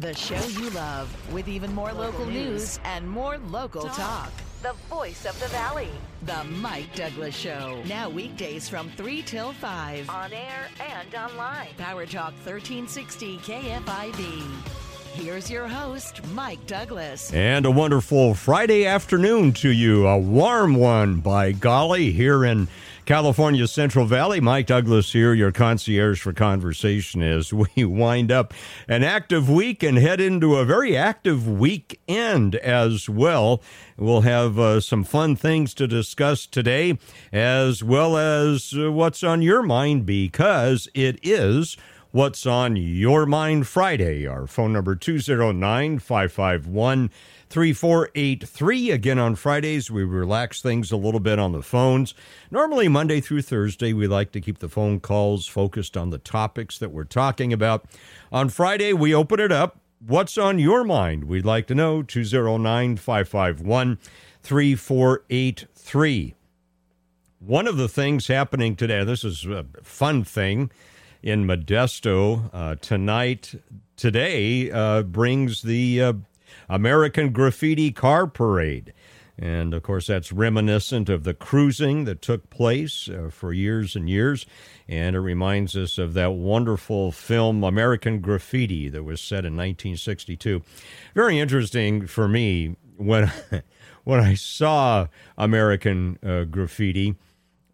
The show you love with even more local, news and more local talk. The voice of the valley. The Mike Douglass Show. Now weekdays from 3 till 5. On air and online. Power Talk 1360 KFIV. Here's your host, Mike Douglass. And a wonderful Friday afternoon to you. A warm one, by golly, here in California's Central Valley. Mike Douglass here, your concierge for conversation as we wind up an active week and head into a very active weekend as well. We'll have uh, some fun things to discuss today, as well as uh, what's on your mind, because it is What's on Your Mind Friday. Our phone number 209 551 3483. Again, on Fridays, we relax things a little bit on the phones. Normally, Monday through Thursday, we like to keep the phone calls focused on the topics that we're talking about. On Friday, we open it up. What's on your mind? We'd like to know 209 551 3483. One of the things happening today, this is a fun thing in Modesto uh, tonight. Today uh, brings the uh, American Graffiti Car Parade. And of course, that's reminiscent of the cruising that took place uh, for years and years. And it reminds us of that wonderful film, American Graffiti, that was set in 1962. Very interesting for me when, when I saw American uh, Graffiti.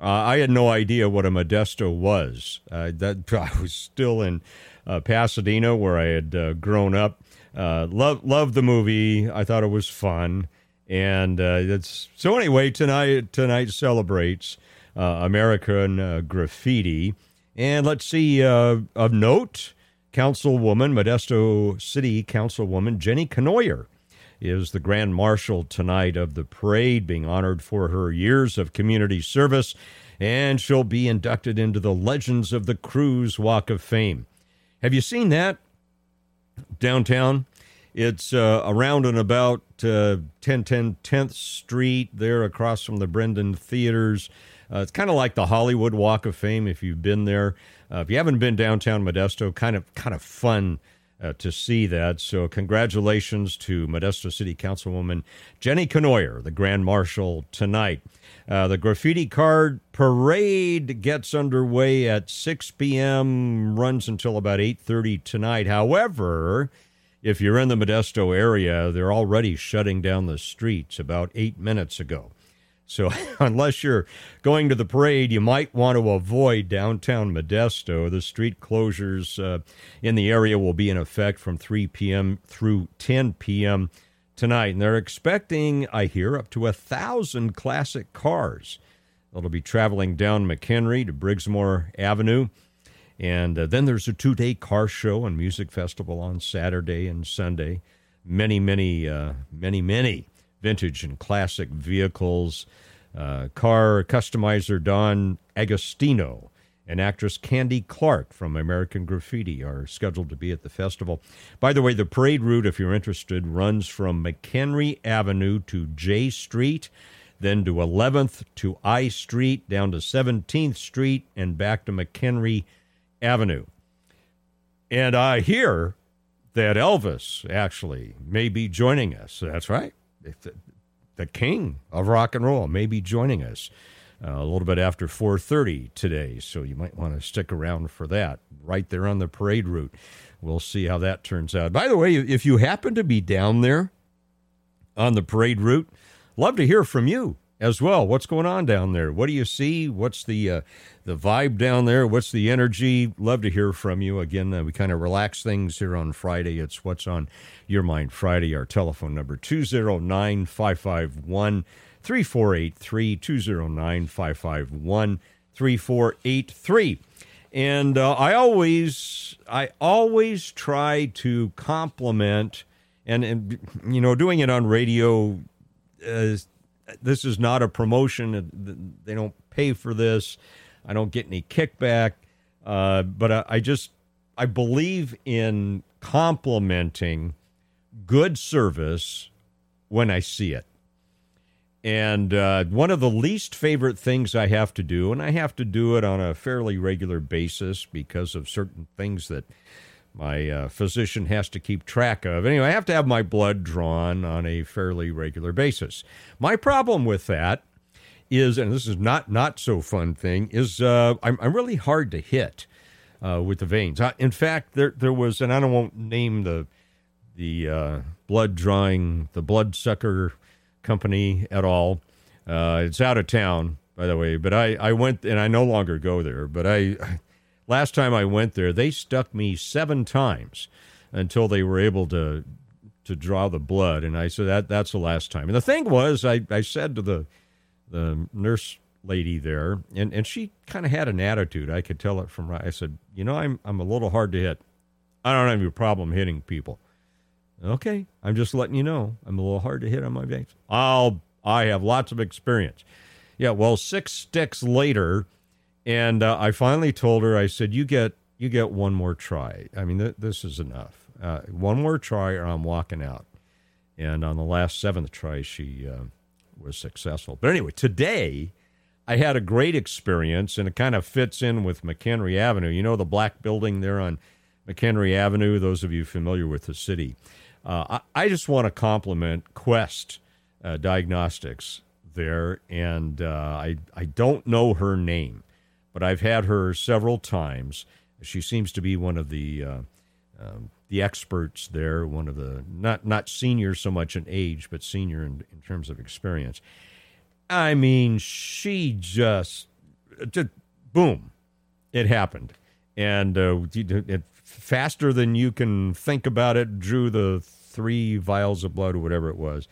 Uh, I had no idea what a Modesto was. Uh, that I was still in uh, Pasadena, where I had uh, grown up. Uh, love loved the movie. I thought it was fun, and uh, it's so. Anyway, tonight tonight celebrates American graffiti, and let's see of note, Councilwoman Modesto City Councilwoman Jenny Kenoyer is the Grand Marshal tonight of the parade, being honored for her years of community service, and she'll be inducted into the Legends of the Cruise Walk of Fame. Have you seen that downtown? It's uh, around and about uh, 1010 10th Street, there across from the Brenden Theaters. Uh, it's kind of like the Hollywood Walk of Fame if you've been there. Uh, if you haven't been downtown Modesto, kind of kind of fun uh, to see that. So, congratulations to Modesto City Councilwoman Jenny Kenoyer, the Grand Marshal, tonight. Uh, the graffiti card parade gets underway at 6 p.m., runs until about 8:30 tonight. However, if you're in the Modesto area, they're already shutting down the streets about eight minutes ago. So, unless you're going to the parade, you might want to avoid downtown Modesto. The street closures uh, in the area will be in effect from 3 p.m. through 10 p.m. tonight. And they're expecting, I hear, up to a thousand classic cars that'll be traveling down McHenry to Briggsmore Avenue. And uh, then there's a two day car show and music festival on Saturday and Sunday. Many, many, uh, many, many vintage and classic vehicles. Uh, car customizer Don Agostino and actress Candy Clark from American Graffiti are scheduled to be at the festival. By the way, the parade route, if you're interested, runs from McHenry Avenue to J Street, then to 11th to I Street, down to 17th Street, and back to McHenry Avenue. And I hear that Elvis actually may be joining us. That's right the, the king of rock and roll may be joining us uh, a little bit after 4.30 today. So you might want to stick around for that right there on the parade route. We'll see how that turns out. By the way if you happen to be down there on the parade route love to hear from you as well. What's going on down there? What do you see? What's the uh, the vibe down there? What's the energy? Love to hear from you. Again, uh, we kind of relax things here on Friday. It's what's on your mind Friday. Our telephone number 209 551 3483 209 551 3483. And uh, I always I always try to compliment and, and you know doing it on radio uh, this is not a promotion. They don't pay for this. I don't get any kickback. Uh, but I, I, just I believe in complimenting good service when I see it. And uh, one of the least favorite things I have to do, and I have to do it on a fairly regular basis because of certain things that my uh, physician has to keep track of. Anyway, I have to have my blood drawn on a fairly regular basis. My problem with that is, and this is not not so fun thing, is uh, I'm, I'm really hard to hit uh, with the veins. Uh, in fact, there there was, and I don't won't name the the uh, blood drawing, the blood sucker company at all. Uh, it's out of town, by the way. But I, I went, and I no longer go there. But I, last time I went there, they stuck me seven times until they were able to to draw the blood. And I said that that's the last time. And the thing was, I, I said to the the nurse lady there, and, and she kind of had an attitude. I could tell it from. I said, you know, I'm I'm a little hard to hit. I don't have a problem hitting people. Okay, I'm just letting you know. I'm a little hard to hit on my veins. I'll I have lots of experience. Yeah, well, six sticks later, and uh, I finally told her. I said, "You get you get one more try. I mean, th- this is enough. Uh, one more try, or I'm walking out." And on the last seventh try, she uh, was successful. But anyway, today I had a great experience, and it kind of fits in with McHenry Avenue. You know the black building there on McHenry Avenue. Those of you familiar with the city. Uh, I, I, just want to compliment Quest uh, Diagnostics there, and uh, I I don't know her name, but I've had her several times. She seems to be one of the uh, um, the experts there, one of the not not senior so much in age, but senior in, in terms of experience. I mean, she just, just boom, it happened, and uh, it, faster than you can think about it, drew the three vials of blood or whatever it was.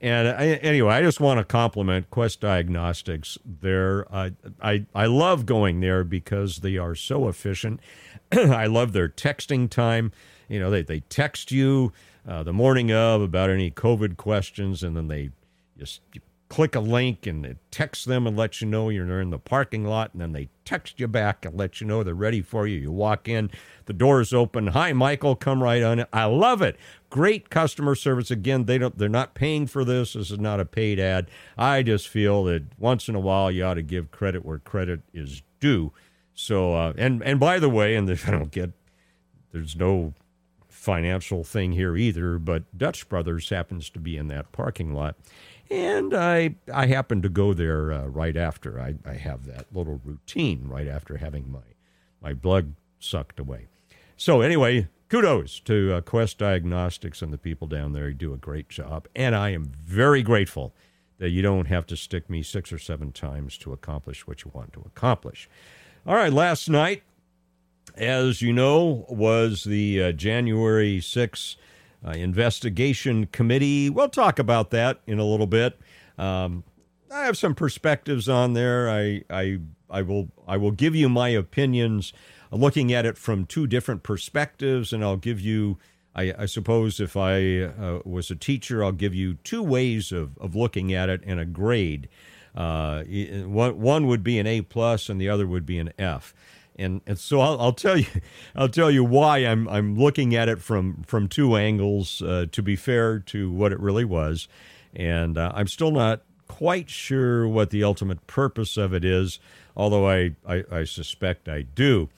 And I, anyway, I just want to compliment Quest Diagnostics. There, uh, I I love going there because they are so efficient. I love their texting time. You know, they they text you uh, the morning of about any COVID questions, and then they just click a link and it texts them and lets you know you're in the parking lot, and then they text you back and let you know they're ready for you. You walk in, the door's open. Hi, Michael, come right on. I love it. Great customer service. Again, they don't. They're not paying for this. This is not a paid ad. I just feel that once in a while you ought to give credit where credit is due. So, uh, and and by the way, and I don't get, there's no financial thing here either, but Dutch Brothers happens to be in that parking lot. And I I happen to go there uh, right after. I, I have that little routine right after having my my blood sucked away. So anyway, kudos to uh, Quest Diagnostics and the people down there. You do a great job, and I am very grateful that you don't have to stick me six or seven times to accomplish what you want to accomplish. All right, last night, as you know, was the uh, January 6th uh, investigation committee. We'll talk about that in a little bit. Um, I have some perspectives on there. I, I, I will, I will give you my opinions, uh, looking at it from two different perspectives, and I'll give you. I, I suppose if I uh, was a teacher, I'll give you two ways of, of looking at it and a grade. Uh, one, one would be an A plus, and the other would be an F and and so I'll, I'll, tell you I'll tell you why I'm I'm looking at it from from two angles uh, to be fair to what it really was, and uh, I'm still not quite sure what the ultimate purpose of it is, although I I, I suspect I do.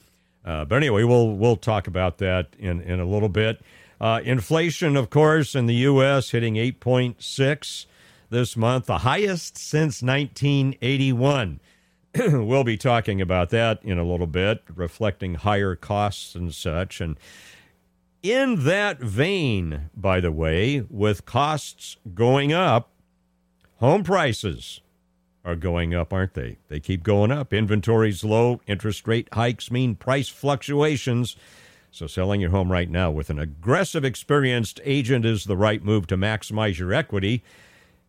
Uh, but anyway, we'll we'll talk about that in in a little bit. Uh, inflation, of course, in the U.S. hitting 8.6 this month, the highest since 1981. we'll be talking about that in a little bit, reflecting higher costs and such. And in that vein, by the way, with costs going up, home prices are going up, aren't they? They keep going up. Inventory's low, interest rate hikes mean price fluctuations. So, selling your home right now with an aggressive, experienced agent is the right move to maximize your equity.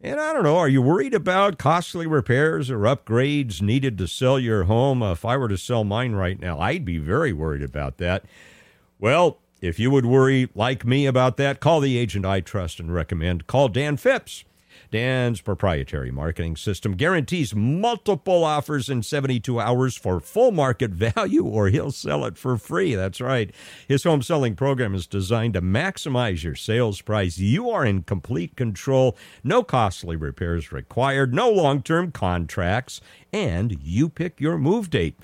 And I don't know, are you worried about costly repairs or upgrades needed to sell your home? Uh, if I were to sell mine right now, I'd be very worried about that. Well, if you would worry like me about that, call the agent I trust and recommend. Call Dan Phipps. Dan's proprietary marketing system guarantees multiple offers in 72 hours for full market value, or he'll sell it for free. That's right. His home selling program is designed to maximize your sales price. You are in complete control, no costly repairs required, no long term contracts, and you pick your move date.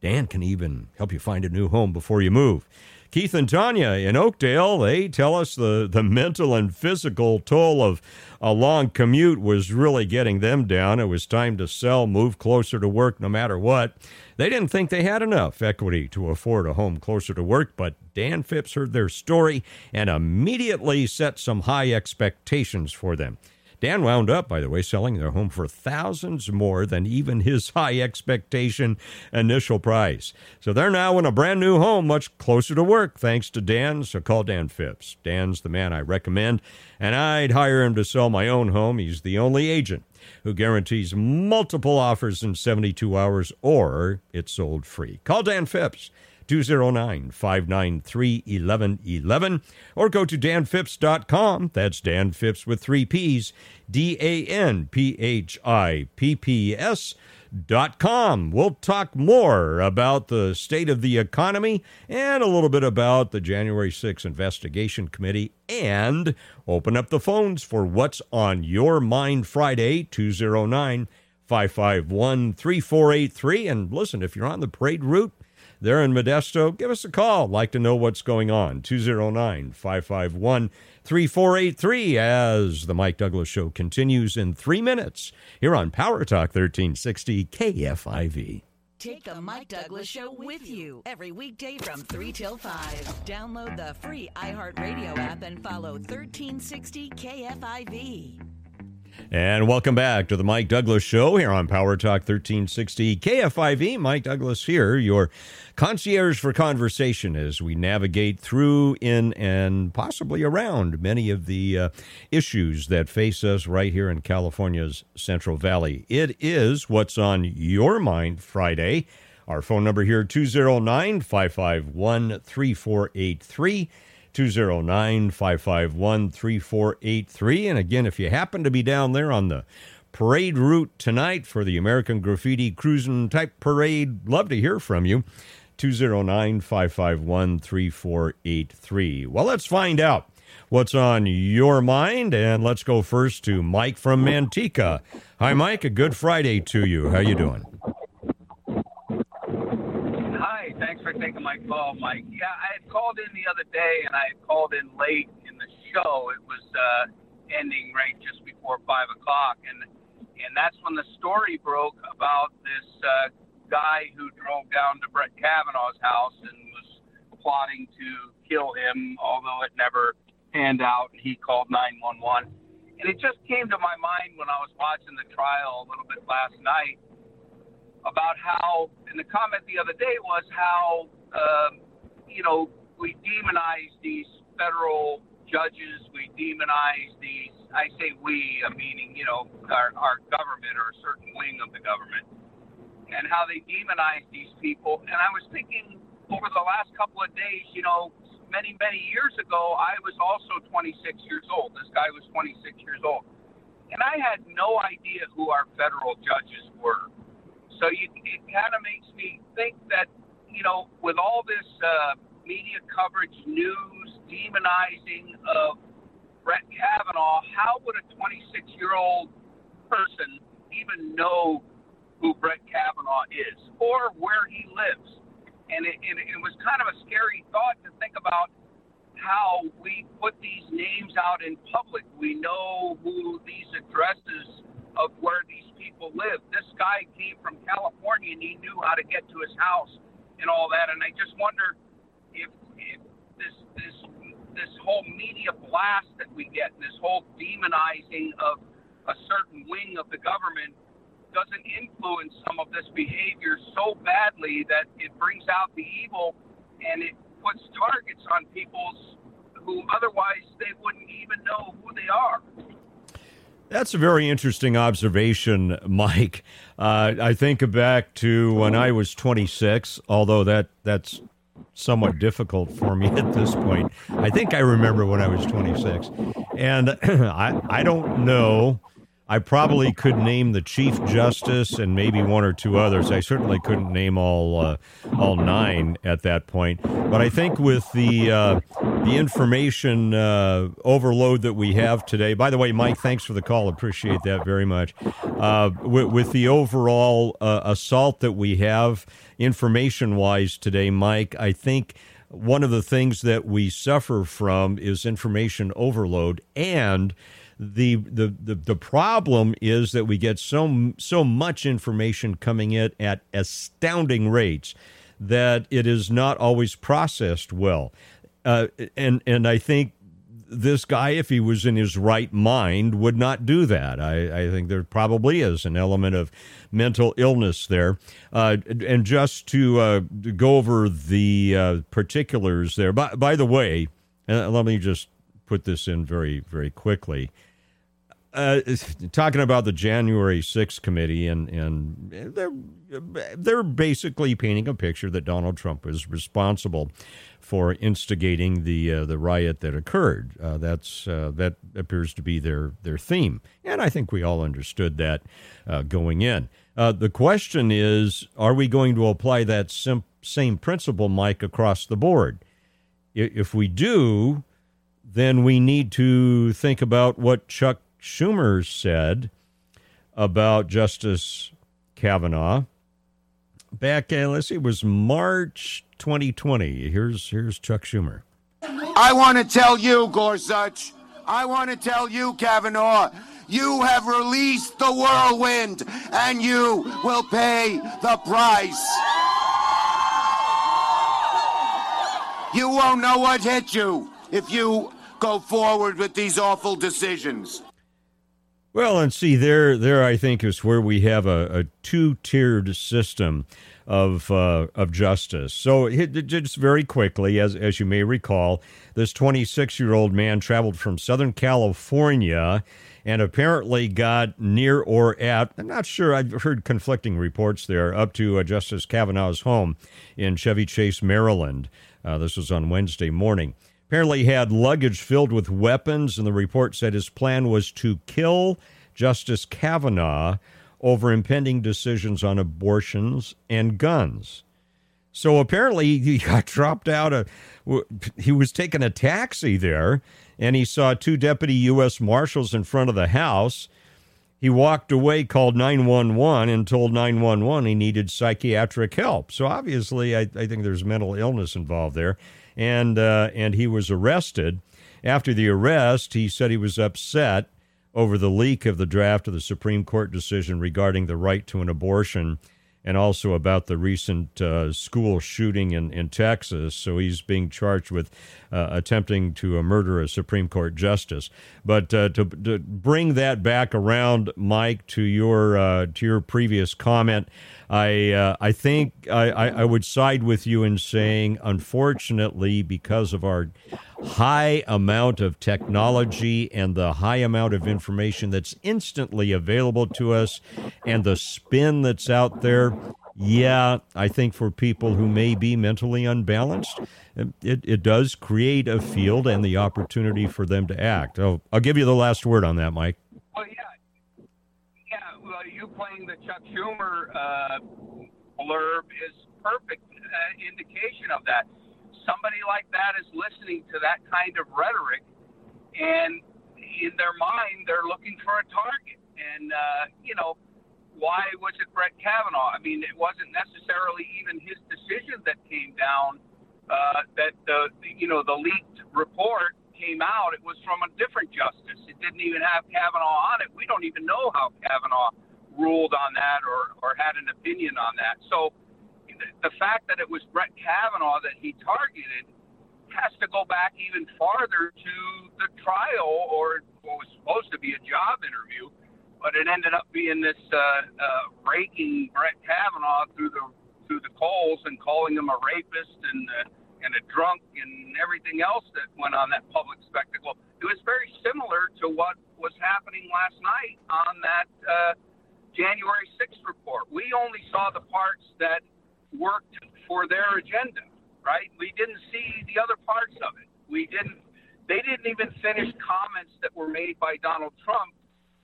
Dan can even help you find a new home before you move. Keith and Tanya in Oakdale, they tell us the, the mental and physical toll of a long commute was really getting them down. It was time to sell, move closer to work no matter what. They didn't think they had enough equity to afford a home closer to work, but Dan Phipps heard their story and immediately set some high expectations for them. Dan wound up, by the way, selling their home for thousands more than even his high expectation initial price. So they're now in a brand new home, much closer to work, thanks to Dan. So call Dan Phipps. Dan's the man I recommend, and I'd hire him to sell my own home. He's the only agent who guarantees multiple offers in 72 hours or it's sold free. Call Dan Phipps. 209 593 1111 or go to danphipps.com. That's Dan Phipps with three P's. D A N P H I P P S. Dot com. We'll talk more about the state of the economy and a little bit about the January 6 investigation committee and open up the phones for what's on your mind Friday 209 551 3483 and listen if you're on the parade route there in Modesto, give us a call. Like to know what's going on. 209 551 3483 as the Mike Douglass Show continues in three minutes here on Power Talk 1360 KFIV. Take the Mike Douglass Show with you every weekday from 3 till 5. Download the free iHeartRadio app and follow 1360 KFIV. And welcome back to the Mike Douglass Show here on Power Talk 1360 KFIV. Mike Douglass here, your concierge for conversation as we navigate through, in, and possibly around many of the uh, issues that face us right here in California's Central Valley. It is What's on Your Mind Friday. Our phone number here 209 551 3483. 209 551 3483. And again, if you happen to be down there on the parade route tonight for the American Graffiti Cruising Type Parade, love to hear from you. 209 551 3483. Well, let's find out what's on your mind. And let's go first to Mike from Manteca. Hi, Mike. A good Friday to you. How you doing? Thanks my call, Mike. Yeah, I had called in the other day, and I had called in late in the show. It was uh, ending right just before five o'clock, and and that's when the story broke about this uh, guy who drove down to Brett Kavanaugh's house and was plotting to kill him, although it never panned out, and he called 911. And it just came to my mind when I was watching the trial a little bit last night about how, and the comment the other day was how, um, you know, we demonize these federal judges, we demonize these, I say we, meaning, you know, our, our government or a certain wing of the government, and how they demonize these people. And I was thinking over the last couple of days, you know, many, many years ago, I was also 26 years old. This guy was 26 years old. And I had no idea who our federal judges were. So you, it kind of makes me think that, you know, with all this uh, media coverage, news, demonizing of Brett Kavanaugh, how would a 26 year old person even know who Brett Kavanaugh is or where he lives? And it, it, it was kind of a scary thought to think about how we put these names out in public. We know who these addresses of where these people live. This guy came from California and he knew how to get to his house and all that. And I just wonder if, if this this this whole media blast that we get, this whole demonizing of a certain wing of the government, doesn't influence some of this behavior so badly that it brings out the evil and it puts targets on people's who otherwise they wouldn't even know who they are. That's a very interesting observation, Mike. Uh, I think back to when I was 26, although that that's somewhat difficult for me at this point. I think I remember when I was 26, and I I don't know I probably could name the chief justice and maybe one or two others. I certainly couldn't name all uh, all nine at that point. But I think with the uh, the information uh, overload that we have today. By the way, Mike, thanks for the call. Appreciate that very much. Uh, with, with, the overall uh, assault that we have information wise today, Mike, I think one of the things that we suffer from is information overload and the, the the the problem is that we get so so much information coming in at astounding rates that it is not always processed well uh, and and I think this guy, if he was in his right mind, would not do that. I, I think there probably is an element of mental illness there. Uh, and just to uh, go over the uh, particulars there, by, by the way, uh, let me just put this in very, very quickly. Uh, talking about the January 6th committee, and, and they're, they're basically painting a picture that Donald Trump is responsible for instigating the uh, the riot that occurred. Uh, that's uh, that appears to be their their theme, and I think we all understood that uh, going in. Uh, the question is, are we going to apply that sim- same principle, Mike, across the board? If we do, then we need to think about what Chuck Schumer said about Justice Kavanaugh back, uh, let's see, it was March 2020. Here's here's Chuck Schumer. I want to tell you, Gorsuch. I want to tell you, Kavanaugh. You have released the whirlwind, and you will pay the price. You won't know what hit you if you go forward with these awful decisions. Well, and see, there, there, I think is where we have a, a two-tiered system of uh, of justice. So, just very quickly, as as you may recall, this 26-year-old man traveled from Southern California and apparently got near or at, I'm not sure, I've heard conflicting reports there, up to uh, Justice Kavanaugh's home in Chevy Chase, Maryland. Uh, this was on Wednesday morning apparently had luggage filled with weapons, and the report said his plan was to kill Justice Kavanaugh over impending decisions on abortions and guns. So apparently he got dropped out of he was taking a taxi there and he saw two deputy US marshals in front of the house. He walked away, called 911 and told 911 he needed psychiatric help. So obviously I, I think there's mental illness involved there and uh, and he was arrested. After the arrest, he said he was upset over the leak of the draft of the Supreme Court decision regarding the right to an abortion and also about the recent uh, school shooting in, in Texas. So he's being charged with uh, attempting to uh, murder a Supreme Court justice. But uh, to, to, bring that back around, Mike, to your uh, to your previous comment, I uh, I think I, I, would side with you in saying, unfortunately, because of our high amount of technology and the high amount of information that's instantly available to us, and the spin that's out there. Yeah, I think for people who may be mentally unbalanced, it, it does create a field and the opportunity for them to act. Oh, I'll give you the last word on that, Mike. You playing the Chuck Schumer uh, blurb is perfect uh, indication of that. Somebody like that is listening to that kind of rhetoric, and in their mind, they're looking for a target. And uh, you know, why was it Brett Kavanaugh? I mean, it wasn't necessarily even his decision that came down. Uh, that the you know the leaked report came out. It was from a different justice. It didn't even have Kavanaugh on it. We don't even know how Kavanaugh ruled on that or, or had an opinion on that. So the, fact that it was Brett Kavanaugh that he targeted has to go back even farther to the trial or what was supposed to be a job interview, but it ended up being this uh, uh, raking Brett Kavanaugh through the through the coals and calling him a rapist and uh, and a drunk and everything else that went on that public spectacle. It was very similar to what was happening last night on that uh, January 6th report. We only saw the parts that worked for their agenda, right? We didn't see the other parts of it. We didn't. They didn't even finish comments that were made by Donald Trump.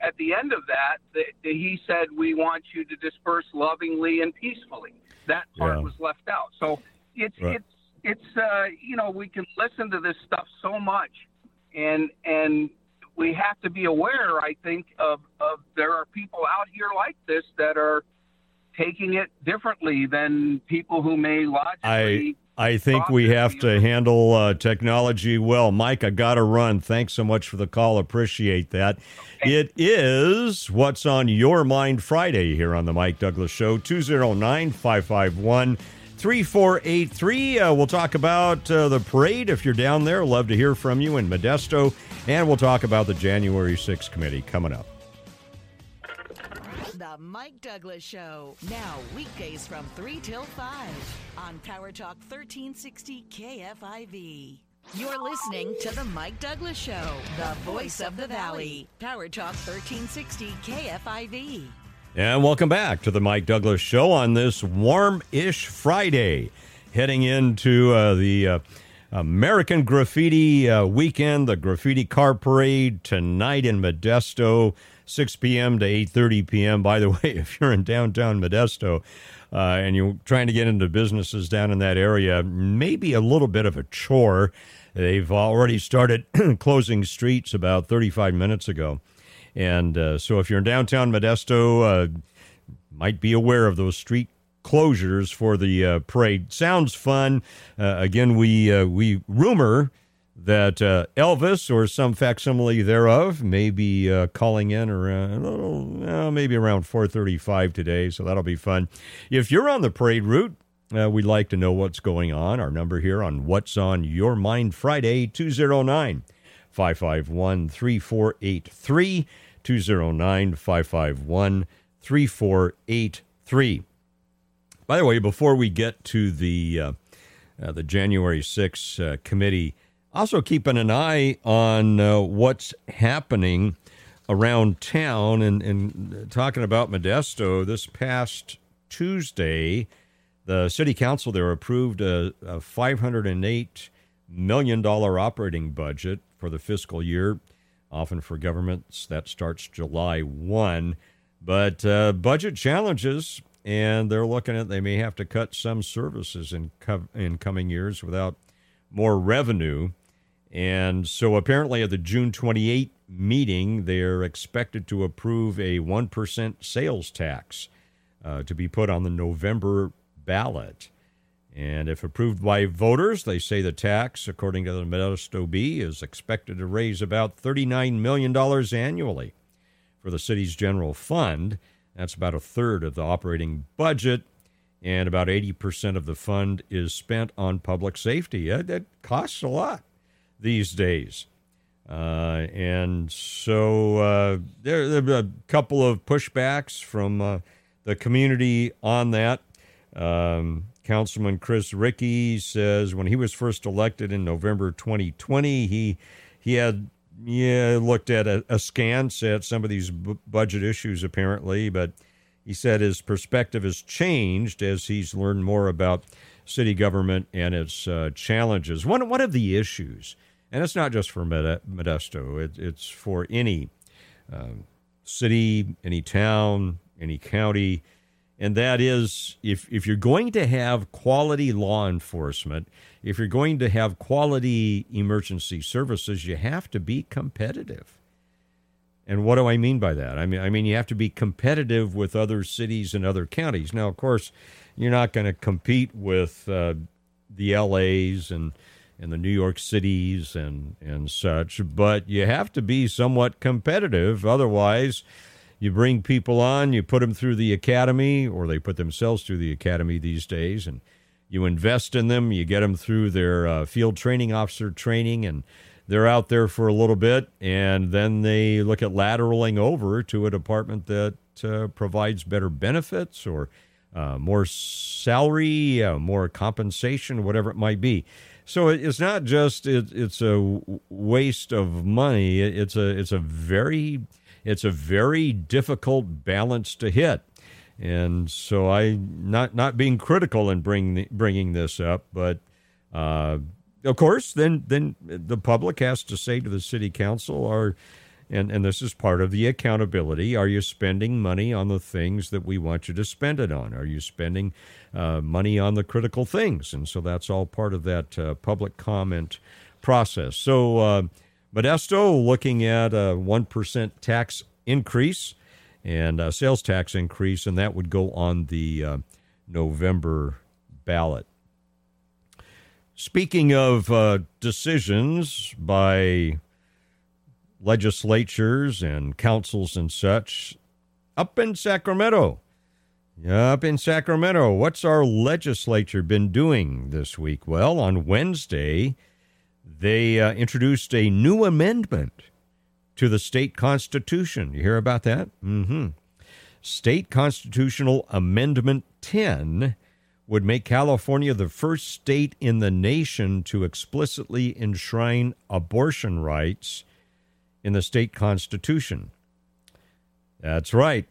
At the end of that, the, the, he said, "We want you to disperse lovingly and peacefully." That part yeah. was left out. So it's right. it's it's uh, you know we can listen to this stuff so much, and and we have to be aware, I think, of, of there are people out here like this that are taking it differently than people who may logically. I I think we have to handle uh, technology well. Mike, I got to run. Thanks so much for the call. Appreciate that. It is What's on Your Mind Friday here on the Mike Douglass Show, 209 551 3483. Uh, we'll talk about uh, the parade if you're down there. Love to hear from you in Modesto. And we'll talk about the January 6th committee coming up. The Mike Douglass Show. Now, weekdays from 3 till 5 on Power Talk 1360 KFIV. You're listening to The Mike Douglass Show, the voice of the valley. Power Talk 1360 KFIV. And welcome back to the Mike Douglass Show on this warm ish Friday, heading into uh, the uh, American Graffiti uh, weekend, the Graffiti Car Parade tonight in Modesto. 6 p.m. to 8:30 p.m. By the way, if you're in downtown Modesto uh, and you're trying to get into businesses down in that area, maybe a little bit of a chore. They've already started closing streets about 35 minutes ago, and uh, so if you're in downtown Modesto, uh, might be aware of those street closures for the uh, parade. Sounds fun. Uh, again, we uh, we rumor that uh, Elvis or some facsimile thereof may be calling in around maybe around 4:35 today, so that'll be fun. If you're on the parade route, uh, we'd like to know what's going on. Our number here on What's on Your Mind Friday 209 551 3483 209 551 3483. By the way, before we get to the uh, uh, the January 6th committee also, keeping an eye on uh, what's happening around town and, and talking about Modesto this past Tuesday, the city council there approved a, a $508 million operating budget for the fiscal year. Often for governments, that starts July 1. But uh, budget challenges, and they're looking at they may have to cut some services in, co- in coming years without more revenue. And so apparently at the June 28 meeting, they're expected to approve a 1% sales tax uh, to be put on the November ballot. And if approved by voters, they say the tax, according to the Modesto Bee, is expected to raise about $39 million annually for the city's general fund. That's about a third of the operating budget, and about 80% of the fund is spent on public safety. That costs a lot these days. Uh, and so uh, there, there are a couple of pushbacks from uh, the community on that. Um, Councilman Chris Ricci says when he was first elected in November 2020, he he had yeah looked at a, askance at some of these b- budget issues apparently, but he said his perspective has changed as he's learned more about city government and its uh, challenges. One one of the issues and it's not just for Modesto, it, it's for any um, city, any town, any county. And that is if, if you're going to have quality law enforcement, if you're going to have quality emergency services, you have to be competitive. And what do I mean by that? I mean, I mean you have to be competitive with other cities and other counties. Now, of course, you're not going to compete with uh, the LAs and in the New York cities and, and such, but you have to be somewhat competitive. Otherwise, you bring people on, you put them through the academy, or they put themselves through the academy these days, and you invest in them, you get them through their uh, field training officer training, and they're out there for a little bit, and then they look at lateraling over to a department that uh, provides better benefits or uh, more salary, uh, more compensation, whatever it might be. So it's not just it, it's a waste of money. It's a it's a very it's a very difficult balance to hit. And so I not not being critical in bringing bringing this up, but uh, of course, then then the public has to say to the city council, "Are and and this is part of the accountability. Are you spending money on the things that we want you to spend it on? Are you spending uh, money on the critical things? And so that's all part of that uh, public comment process. So uh, Modesto looking at a one percent tax increase. and a sales tax increase, and that would go on the uh, November ballot. Speaking of uh, decisions by legislatures and councils and such, up in Sacramento, up in Sacramento, what's our legislature been doing this week? Well, on Wednesday, they uh, introduced a new amendment to the state constitution. You hear about that? Mm-hmm. State Constitutional Amendment 10 would make California the first state in the nation to explicitly enshrine abortion rights in the state constitution. That's right.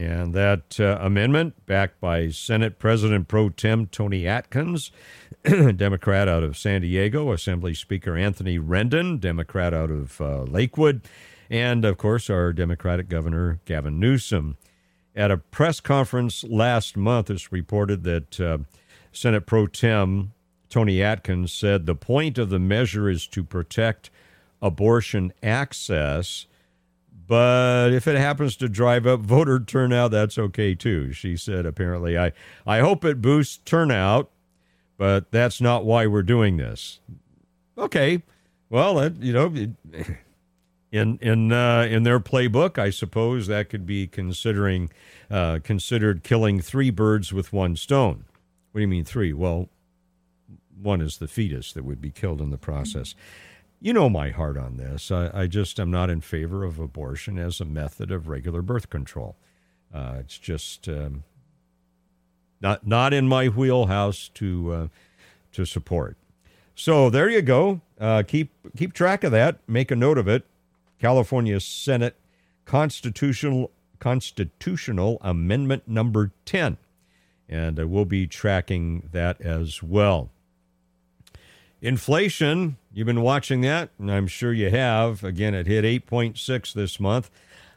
And that uh, amendment, backed by Senate President pro tem Toni Atkins, Democrat out of San Diego, Assembly Speaker Anthony Rendon, Democrat out of uh, Lakewood, and of course our Democratic Governor Gavin Newsom. At a press conference last month, it's reported that uh, Senate Pro Tem Toni Atkins said the point of the measure is to protect abortion access. But if it happens to drive up voter turnout, that's okay too. She said, apparently, I, I hope it boosts turnout, but that's not why we're doing this. Okay. Well, you know, in in uh, in their playbook, I suppose that could be considering uh, considered killing three birds with one stone. What do you mean three? Well, one is the fetus that would be killed in the process. You know my heart on this. I, I just am not in favor of abortion as a method of regular birth control. Uh, it's just um, not not in my wheelhouse to uh, to support. So there you go. Uh, keep keep track of that. Make a note of it. California Senate Constitutional Constitutional Amendment Number 10. And uh, we'll be tracking that as well. Inflation, you've been watching that, and I'm sure you have. Again, it hit 8.6 this month,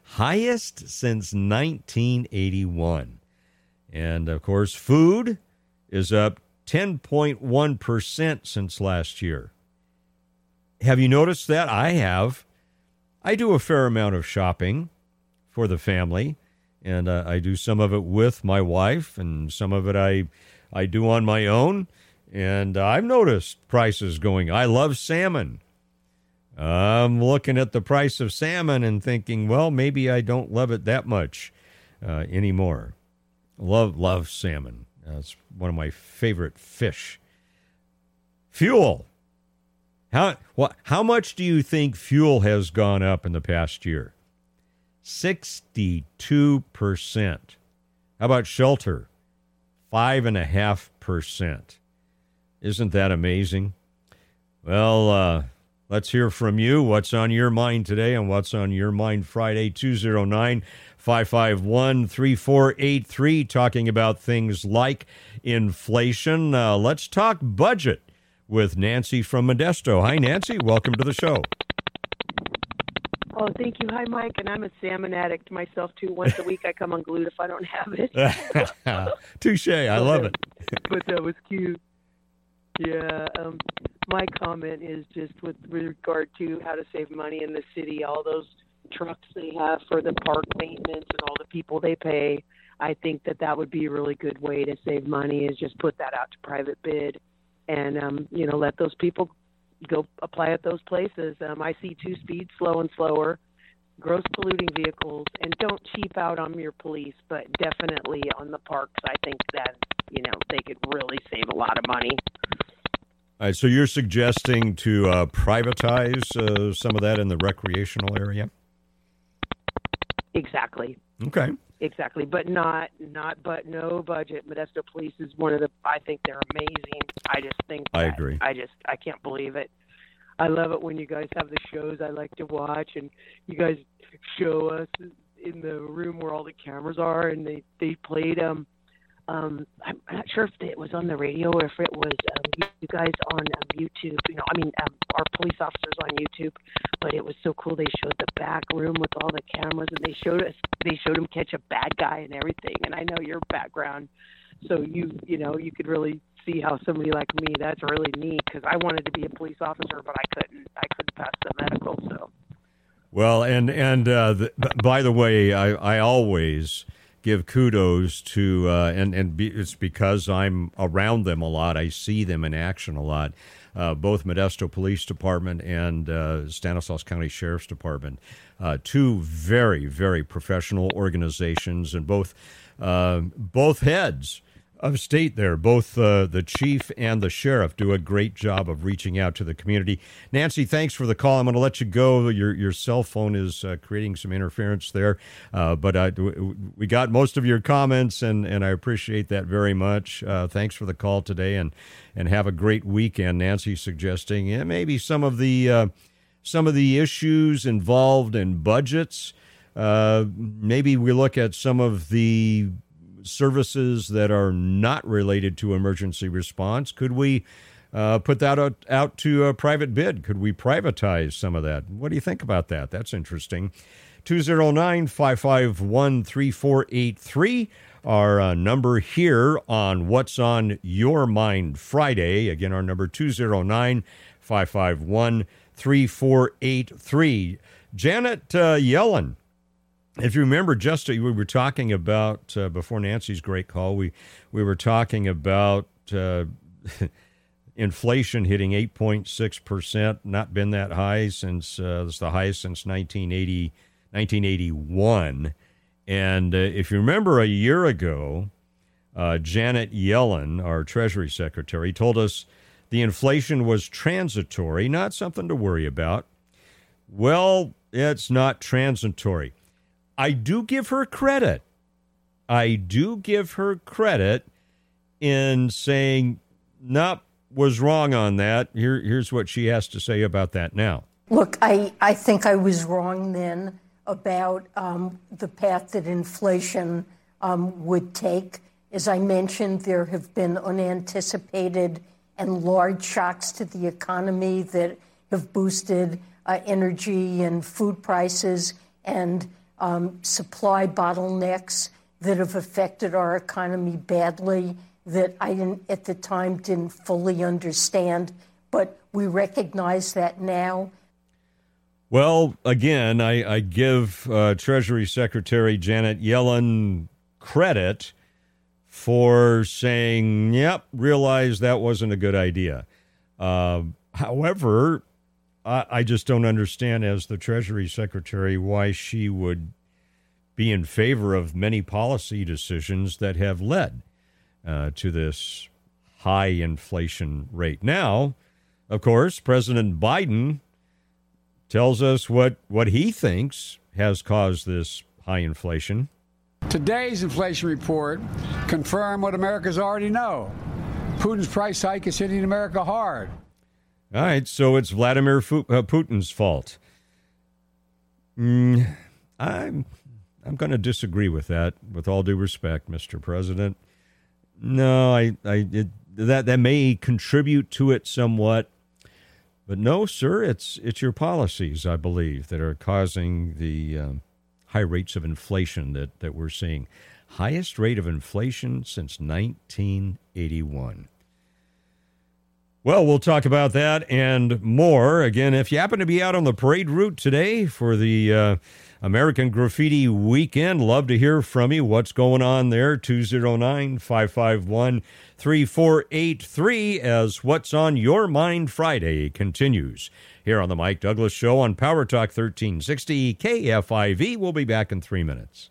highest since 1981. And of course, food is up 10.1% since last year. Have you noticed that? I have. I do a fair amount of shopping for the family, and uh, I do some of it with my wife, and some of it I I do on my own. And I've noticed prices going. I love salmon. I'm looking at the price of salmon and thinking, well, maybe I don't love it that much uh, anymore. Love love salmon. That's one of my favorite fish. Fuel. How what how much do you think fuel has gone up in the past year? 62%. How about shelter? Five and a half percent. Isn't that amazing? Well, uh, let's hear from you. What's on your mind today and what's on your mind Friday, 209 551 3483, talking about things like inflation. Uh, let's talk budget with Nancy from Modesto. Hi, Nancy. Welcome to the show. Oh, thank you. Hi, Mike. And I'm a salmon addict myself, too. Once a week I come unglued if I don't have it. Touche. I love it. but that was cute. Yeah. Um, my comment is just with regard to how to save money in the city, all those trucks they have for the park maintenance and all the people they pay. I think that that would be a really good way to save money is just put that out to private bid and um, you know let those people go apply at those places. Um, I see two speeds, slow and slower, gross polluting vehicles, and don't cheap out on your police, but definitely on the parks. I think that you know they could really save a lot of money. All right, so you're suggesting to uh, privatize uh, some of that in the recreational area? Exactly. Okay. Exactly, but not not but no budget. Modesto Police is one of the. I think they're amazing. I just think. I agree. I just I can't believe it. I love it when you guys have the shows I like to watch, and you guys show us in the room where all the cameras are, and they they played um um, I'm not sure if it was on the radio or if it was um, you guys on um, YouTube. You know, I mean, um, our police officers on YouTube. But it was so cool. They showed the back room with all the cameras, and they showed us. They showed him catch a bad guy and everything. And I know your background, so you you know you could really see how somebody like me. That's really neat because I wanted to be a police officer, but I couldn't. I couldn't pass the medical. So. Well, and and uh, the, by the way, I, I always give kudos to uh, and and be, it's because I'm around them a lot. I see them in action a lot. Uh, both Modesto Police Department and uh, Stanislaus County Sheriff's Department, uh, two very very professional organizations, and both uh, both heads of state there. Both uh, the chief and the sheriff do a great job of reaching out to the community. Nancy, thanks for the call. I'm going to let you go. Your your cell phone is uh, creating some interference there, uh, but I, we got most of your comments, and, and I appreciate that very much. Uh, thanks for the call today, and and have a great weekend. Nancy suggesting yeah, maybe some of the uh, some of the issues involved in budgets. Uh, maybe we look at some of the services that are not related to emergency response? Could we uh, put that out, out to a private bid? Could we privatize some of that? What do you think about that? That's interesting. 209 551 3483, our uh, number here on What's on Your Mind Friday. Again, our number 209 551 3483. Janet uh, Yellen if you remember, just we were talking about uh, before Nancy's great call, we we were talking about uh, inflation hitting 8.6 percent, not been that high since uh, it's the highest since 1980, 1981. And uh, if you remember, a year ago, uh, Janet Yellen, our Treasury Secretary, told us the inflation was transitory, not something to worry about. Well, it's not transitory I do give her credit. I do give her credit in saying, nope, was wrong on that. Here, here's what she has to say about that now. Look, I, I think I was wrong then about um, the path that inflation um, would take. As I mentioned, there have been unanticipated and large shocks to the economy that have boosted uh, energy and food prices and supply bottlenecks that have affected our economy badly that I didn't, at the time didn't fully understand, but we recognize that now. Well, again, I, I give uh, Treasury Secretary Janet Yellen credit for saying, yep, realize that wasn't a good idea. Uh, however, I, I just don't understand, as the Treasury Secretary, why she would be in favor of many policy decisions that have led uh, to this high inflation rate. Now, of course, President Biden tells us what, what he thinks has caused this high inflation. Today's inflation report confirmed what Americans already know. Putin's price hike is hitting America hard. All right, so it's Vladimir uh, Putin's fault. Mm, I'm I'm going to disagree with that. With all due respect, Mr. President. No, I, I it, that that may contribute to it somewhat, but no, sir. It's it's your policies, I believe, that are causing the um, high rates of inflation that that we're seeing. Highest rate of inflation since 1981. Well, we'll talk about that and more. Again, if you happen to be out on the parade route today for the uh, American Graffiti Weekend, love to hear from you. What's going on there? 209 551 3483 as What's on Your Mind Friday continues. Here on The Mike Douglass Show on Power Talk 1360 KFIV. We'll be back in three minutes.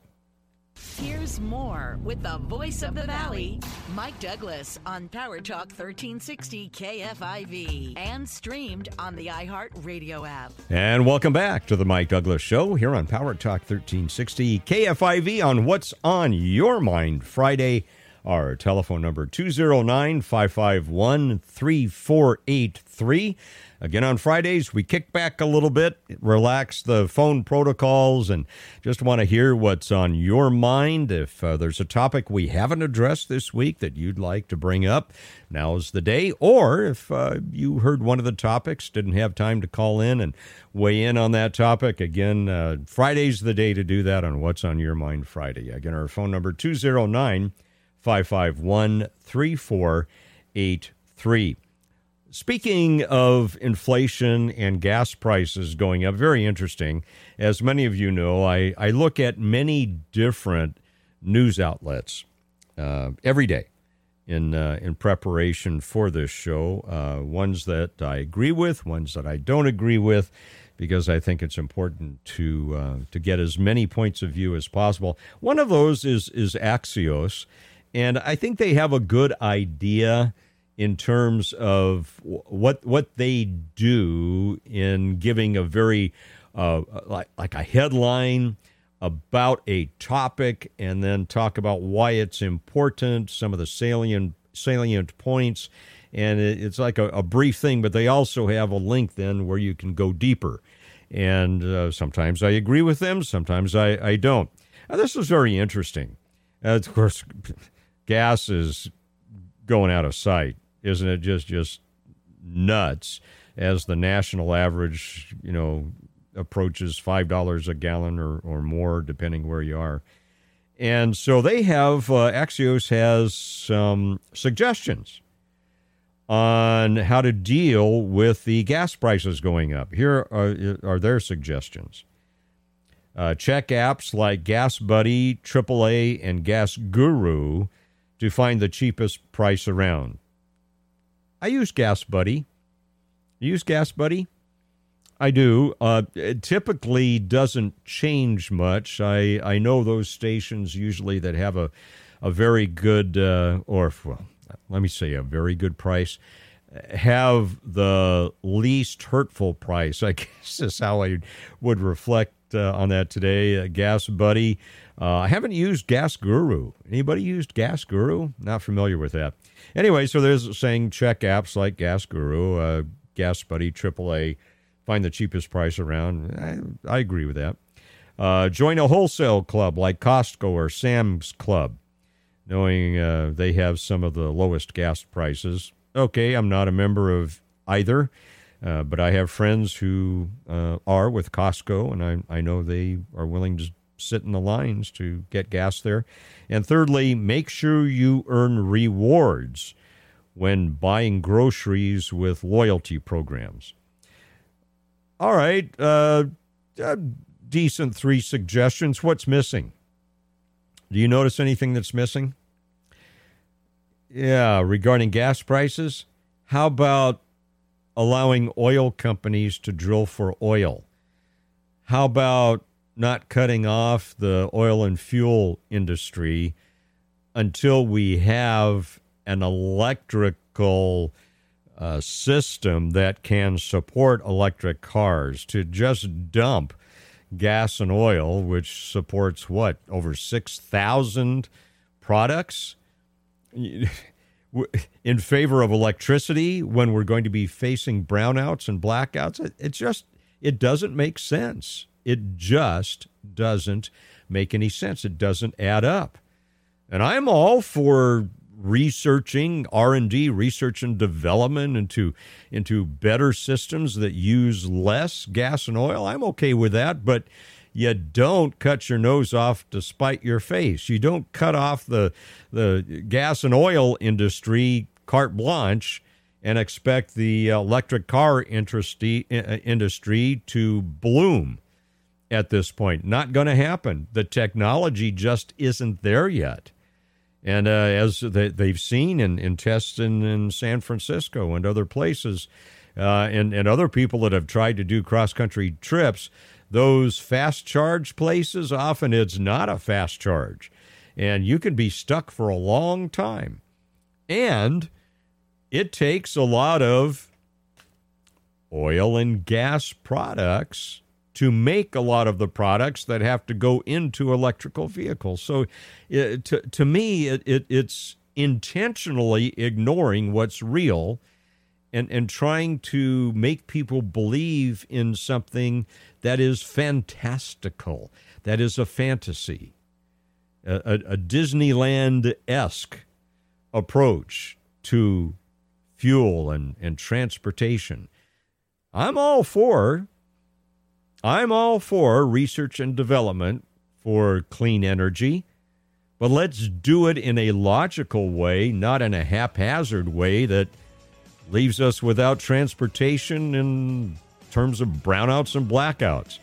Here's more with the voice of the valley, Mike Douglass, on Power Talk 1360 KFIV and streamed on the iHeart Radio app. And welcome back to the Mike Douglass Show here on Power Talk 1360 KFIV on What's on Your Mind Friday. Our telephone number 209 551 3483. Again, on Fridays, we kick back a little bit, relax the phone protocols, and just want to hear what's on your mind. If uh, there's a topic we haven't addressed this week that you'd like to bring up, now's the day. Or if uh, you heard one of the topics, didn't have time to call in and weigh in on that topic, again, uh, Friday's the day to do that on What's on Your Mind Friday. Again, our phone number 209 551 3483. Speaking of inflation and gas prices going up, very interesting. As many of you know, I, I look at many different news outlets uh, every day in uh, in preparation for this show. Uh, ones that I agree with, ones that I don't agree with, because I think it's important to uh, to get as many points of view as possible. One of those is is Axios, and I think they have a good idea in terms of what what they do in giving a very uh, like like a headline about a topic and then talk about why it's important, some of the salient salient points, and it, it's like a, a, brief thing. But they also have a link then where you can go deeper. And uh, sometimes I agree with them, sometimes I, I don't. Now, this is very interesting. Uh, of course, gas is going out of sight, isn't it? Just just nuts as the national average, you know, approaches five dollars a gallon or, or more, depending where you are. And so they have uh, Axios has some suggestions on how to deal with the gas prices going up. Here are, are their suggestions. Uh, check apps like Gas Buddy, AAA, and Gas Guru to find the cheapest price around. I use Gas Buddy. You use Gas Buddy? I do. Uh, it typically doesn't change much. I, I know those stations usually that have a, a very good, uh, or well, let me say a very good price, have the least hurtful price. I guess is how I would reflect uh, on that today. Uh, Gas Buddy. Uh, I haven't used Gas Guru. Anybody used Gas Guru? Not familiar with that. Anyway, so there's saying check apps like Gas Guru, uh, Gas Buddy, AAA find the cheapest price around. I, I agree with that. Uh, join a wholesale club like Costco or Sam's Club, knowing they have some of the lowest gas prices. Okay, I'm not a member of either, uh, but I have friends who uh, are with Costco, and I, I know they are willing to sit in the lines to get gas there. And thirdly, make sure you earn rewards when buying groceries with loyalty programs. All right. Uh, uh, decent three suggestions. What's missing? Do you notice anything that's missing? Yeah, regarding gas prices, how about allowing oil companies to drill for oil? How about not cutting off the oil and fuel industry until we have an electrical uh, system that can support electric cars to just dump gas and oil, which supports what over six thousand products in favor of electricity when we're going to be facing brownouts and blackouts. It just it doesn't make sense. It just doesn't make any sense. It doesn't add up. And I'm all for researching r&d research and development into into better systems that use less gas and oil i'm okay with that but you don't cut your nose off to spite your face. You don't cut off the the gas and oil industry carte blanche and expect the electric car industry, uh, industry to bloom at this point. Not going to happen. The technology just isn't there yet. And uh, as they, they've seen in, in tests in, in San Francisco and other places, uh, and, and other people that have tried to do cross country trips, those fast charge places, often it's not a fast charge. And you can be stuck for a long time. And it takes a lot of oil and gas products to make a lot of the products that have to go into electrical vehicles. So, it, to, to me, it, it, it's intentionally ignoring what's real and, and trying to make people believe in something that is fantastical, that is a fantasy, a, a, a Disneyland esque approach to fuel and, and transportation. I'm all for I'm all for research and development for clean energy, but let's do it in a logical way, not in a haphazard way that leaves us without transportation in terms of brownouts and blackouts.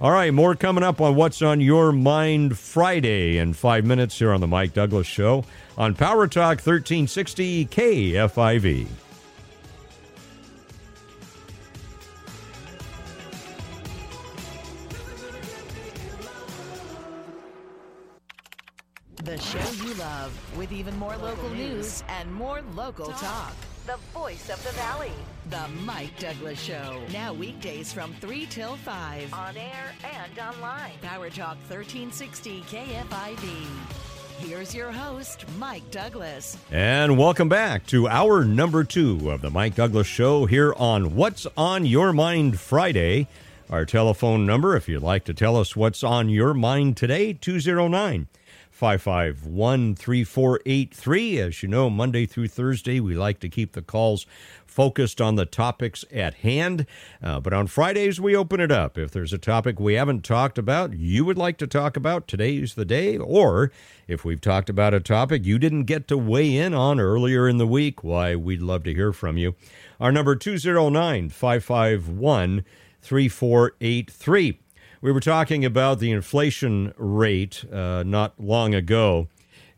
All right, more coming up on What's on Your Mind Friday in five minutes here on The Mike Douglass Show on Power Talk 1360 KFIV. The show you love with even more local news and more local talk. The voice of the valley. The Mike Douglass Show. Now weekdays from 3 till 5. On air and online. Power Talk 1360 KFIV. Here's your host, Mike Douglass. And welcome back to our number two of the Mike Douglass Show here on What's on Your Mind Friday. Our telephone number, if you'd like to tell us what's on your mind today, 209 551 3483. As you know, Monday through Thursday, we like to keep the calls focused on the topics at hand. Uh, but on Fridays, we open it up. If there's a topic we haven't talked about, you would like to talk about, today's the day. Or if we've talked about a topic you didn't get to weigh in on earlier in the week, why, we'd love to hear from you. Our number 209 551 3483. We were talking about the inflation rate uh, not long ago,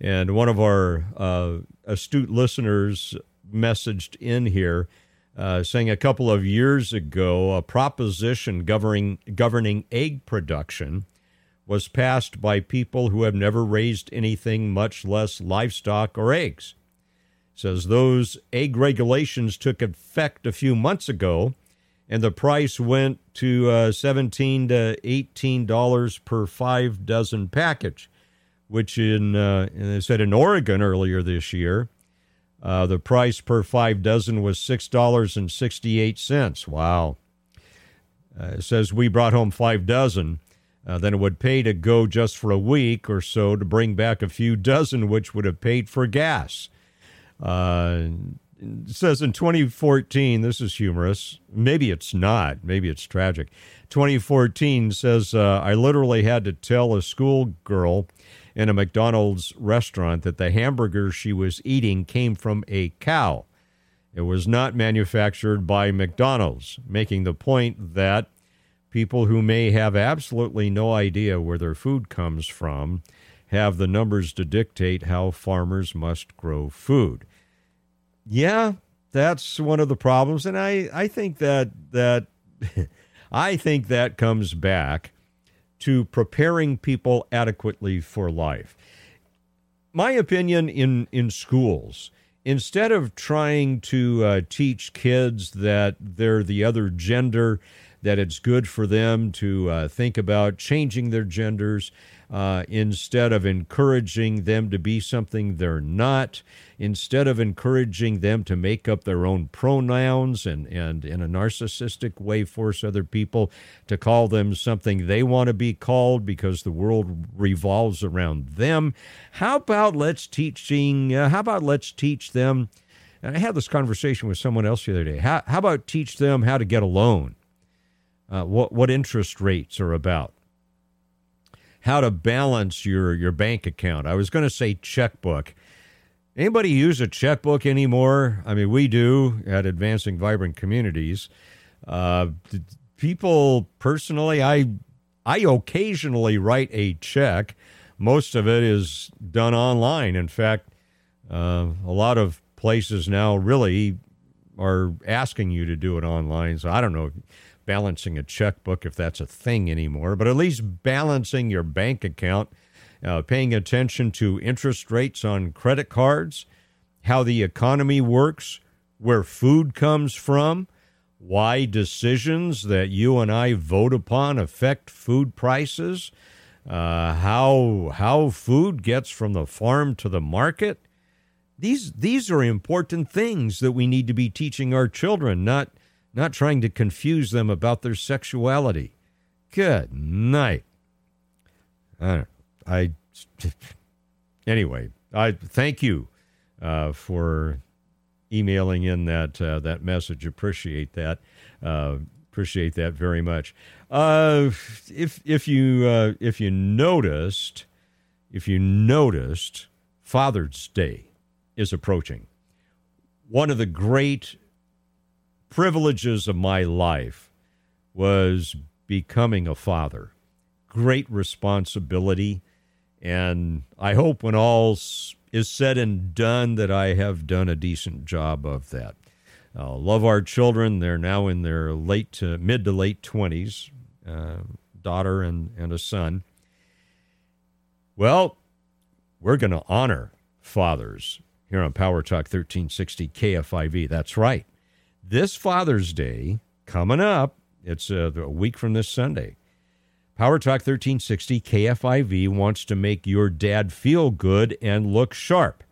and one of our uh, astute listeners messaged in here uh, saying a couple of years ago a proposition governing governing egg production was passed by people who have never raised anything, much less livestock or eggs. Says those egg regulations took effect a few months ago and the price went to uh, 17 to 18 dollars per five dozen package which in uh, they said in Oregon earlier this year uh, the price per five dozen was six dollars and 68 cents. Wow. Uh, it says we brought home five dozen. Uh, then it would pay to go just for a week or so to bring back a few dozen which would have paid for gas. Uh, says in 2014, this is humorous. Maybe it's not. Maybe it's tragic. 2014 says, uh, I literally had to tell a schoolgirl in a McDonald's restaurant that the hamburger she was eating came from a cow. It was not manufactured by McDonald's, making the point that people who may have absolutely no idea where their food comes from have the numbers to dictate how farmers must grow food yeah, that's one of the problems, and I I think that that I think that comes back to preparing people adequately for life. My opinion in in schools, instead of trying to uh, teach kids that they're the other gender, that it's good for them to uh, think about changing their genders uh, instead of encouraging them to be something they're not, instead of encouraging them to make up their own pronouns and, and in a narcissistic way force other people to call them something they want to be called because the world revolves around them. How about let's teaching? Uh, how about let's teach them? And I had this conversation with someone else the other day. How, how about teach them how to get a loan? Uh, what what interest rates are about? How to balance your your bank account. I was going to say checkbook. Anybody use a checkbook anymore? I mean, we do at Advancing Vibrant Communities. Uh, people personally, I I occasionally write a check. Most of it is done online. In fact, uh, a lot of places now really are asking you to do it online. So I don't know balancing a checkbook if that's a thing anymore, but at least balancing your bank account, uh, paying attention to interest rates on credit cards, how the economy works, where food comes from, why decisions that you and I vote upon affect food prices, uh, how how food gets from the farm to the market. These these are important things that we need to be teaching our children, not not trying to confuse them about their sexuality. Good night. I, I anyway, I thank you uh, for emailing in that uh, that message. Appreciate that. Uh, appreciate that very much. Uh, if if you uh, if you noticed, if you noticed, Father's Day is approaching. One of the great privileges of my life was becoming a father. Great responsibility. And I hope when all is said and done that I have done a decent job of that. Uh, love our children. They're now in their late to mid to late 20s, uh, daughter and, and a son. Well, we're going to honor fathers here on Power Talk 1360 KFIV. That's right. This Father's Day coming up, it's uh, a, a week from this Sunday. Power Talk 1360 KFIV wants to make your dad feel good and look sharp.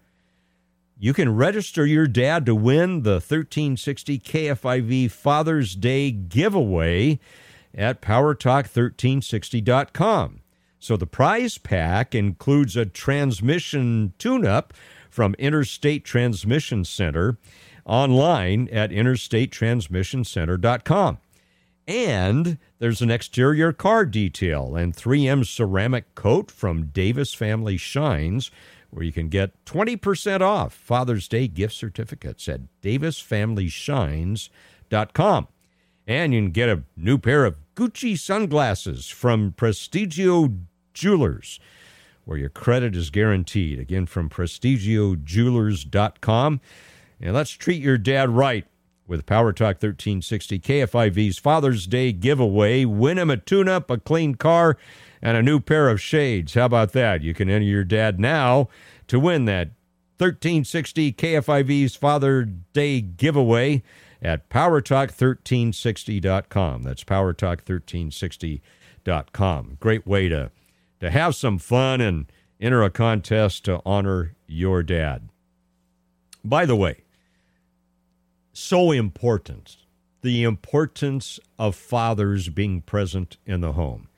You can register your dad to win the 1360 KFIV Father's Day giveaway at powertalk1360.com. So the prize pack includes a transmission tune up from Interstate Transmission Center online at interstatetransmissioncenter.com. And there's an exterior car detail and 3M ceramic coat from Davis Family Shines, where you can get 20% off Father's Day gift certificates at davisfamilyshines.com. And you can get a new pair of Gucci sunglasses from Prestigio Jewelers, where your credit is guaranteed. Again, from prestigiojewelers.com. And let's treat your dad right with Power Talk 1360 KFIV's Father's Day giveaway. Win him a tune up, a clean car, and a new pair of shades. How about that? You can enter your dad now to win that 1360 KFIV's Father Day giveaway at powertalk1360.com. That's powertalk1360.com. Great way to to have some fun and enter a contest to honor your dad. By the way, so important the importance of fathers being present in the home.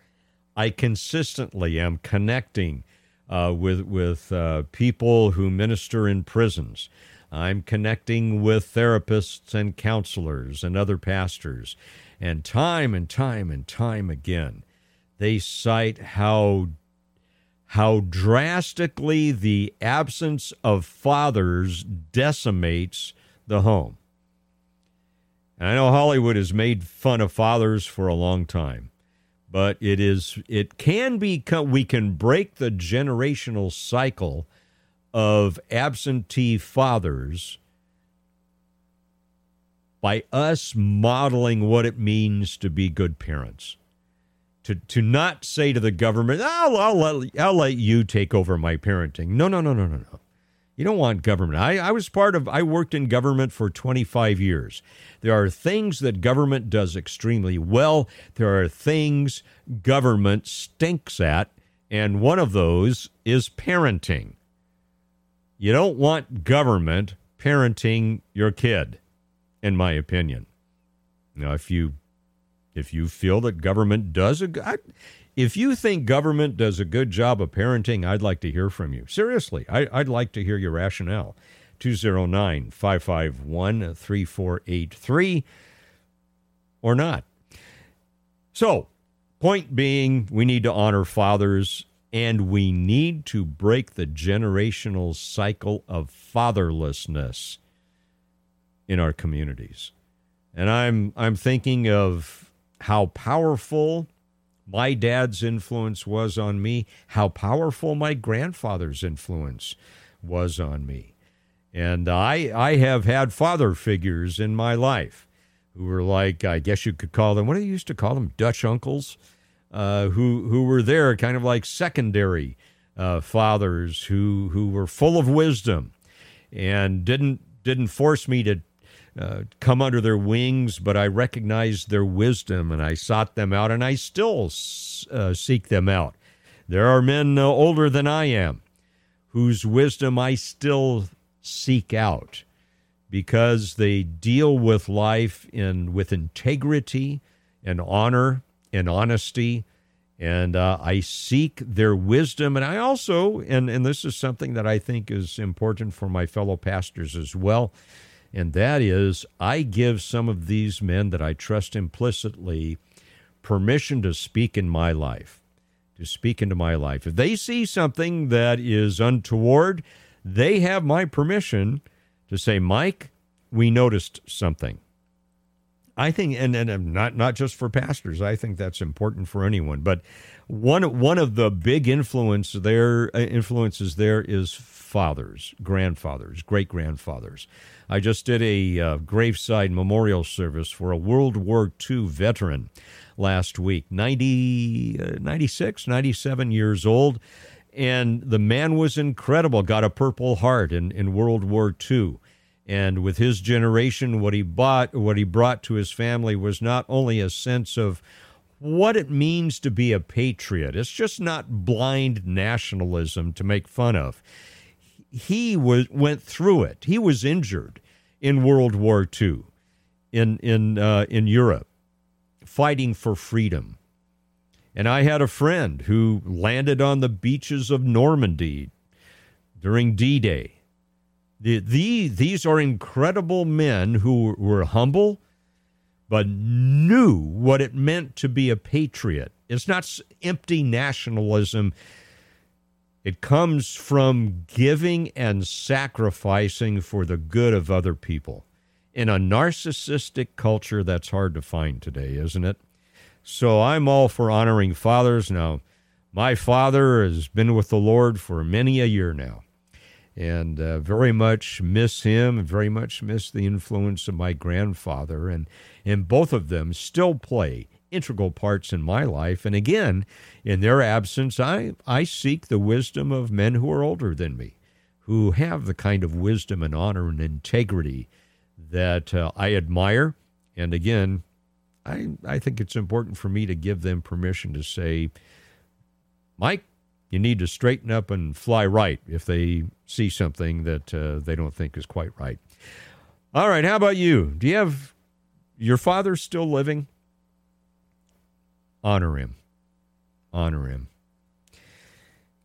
I consistently am connecting uh, with with uh, people who minister in prisons. I'm connecting with therapists and counselors and other pastors, and time and time and time again, they cite how how drastically the absence of fathers decimates the home. And I know Hollywood has made fun of fathers for a long time, but it is it can be we can break the generational cycle of absentee fathers by us modeling what it means to be good parents to to not say to the government, "I'll I'll let, I'll let you take over my parenting." No, no, no, no, no, no. You don't want government. I, I was part of. I worked in government for 25 years. There are things that government does extremely well. There are things government stinks at, and one of those is parenting. You don't want government parenting your kid, in my opinion. Now, if you if you feel that government does a I, if you think government does a good job of parenting, I'd like to hear from you. Seriously, I, would like to hear your rationale. 209 551 3483 or not. So, point being, we need to honor fathers and we need to break the generational cycle of fatherlessness in our communities. And I'm I'm thinking of how powerful my dad's influence was on me, how powerful my grandfather's influence was on me. And I, I have had father figures in my life who were like, I guess you could call them, what do you used to call them? Dutch uncles, uh, who, who were there kind of like secondary uh, fathers who, who were full of wisdom and didn't, didn't force me to uh, come under their wings, but I recognized their wisdom and I sought them out, and I still uh, seek them out. There are men uh, older than I am whose wisdom I still seek out because they deal with life in with integrity and honor and honesty and uh, I seek their wisdom. And I also, and, and this is something that I think is important for my fellow pastors as well, and that is I give some of these men that I trust implicitly permission to speak in my life, to speak into my life. If they see something that is untoward, they have my permission to say, Mike, we noticed something. I think, and, and not not just for pastors. I think that's important for anyone. But one one of the big influence there uh, influences there is fathers, grandfathers, great grandfathers. I just did a uh, graveside memorial service for a World War II veteran last week, 90, uh, 96, 97 years old. And the man was incredible, got a Purple Heart in, in World War II. And with his generation, what he bought, what he brought to his family was not only a sense of what it means to be a patriot. It's just not blind nationalism to make fun of. He was went through it. He was injured in World War II, in in uh, in Europe, fighting for freedom. And I had a friend who landed on the beaches of Normandy during D-Day the, the, these are incredible men who were humble, but knew what it meant to be a patriot. It's not empty nationalism. It comes from giving and sacrificing for the good of other people. In a narcissistic culture, that's hard to find today, isn't it? So I'm all for honoring fathers. Now, my father has been with the Lord for many a year now and uh, very much miss him and very much miss the influence of my grandfather and and both of them still play integral parts in my life. And again in their absence i i seek the wisdom of men who are older than me who have the kind of wisdom and honor and integrity that uh, i admire. And again i i think it's important for me to give them permission to say mike you need to straighten up and fly right if they see something that uh, they don't think is quite right. All right, how about you? Do you have your father still living? Honor him. Honor him.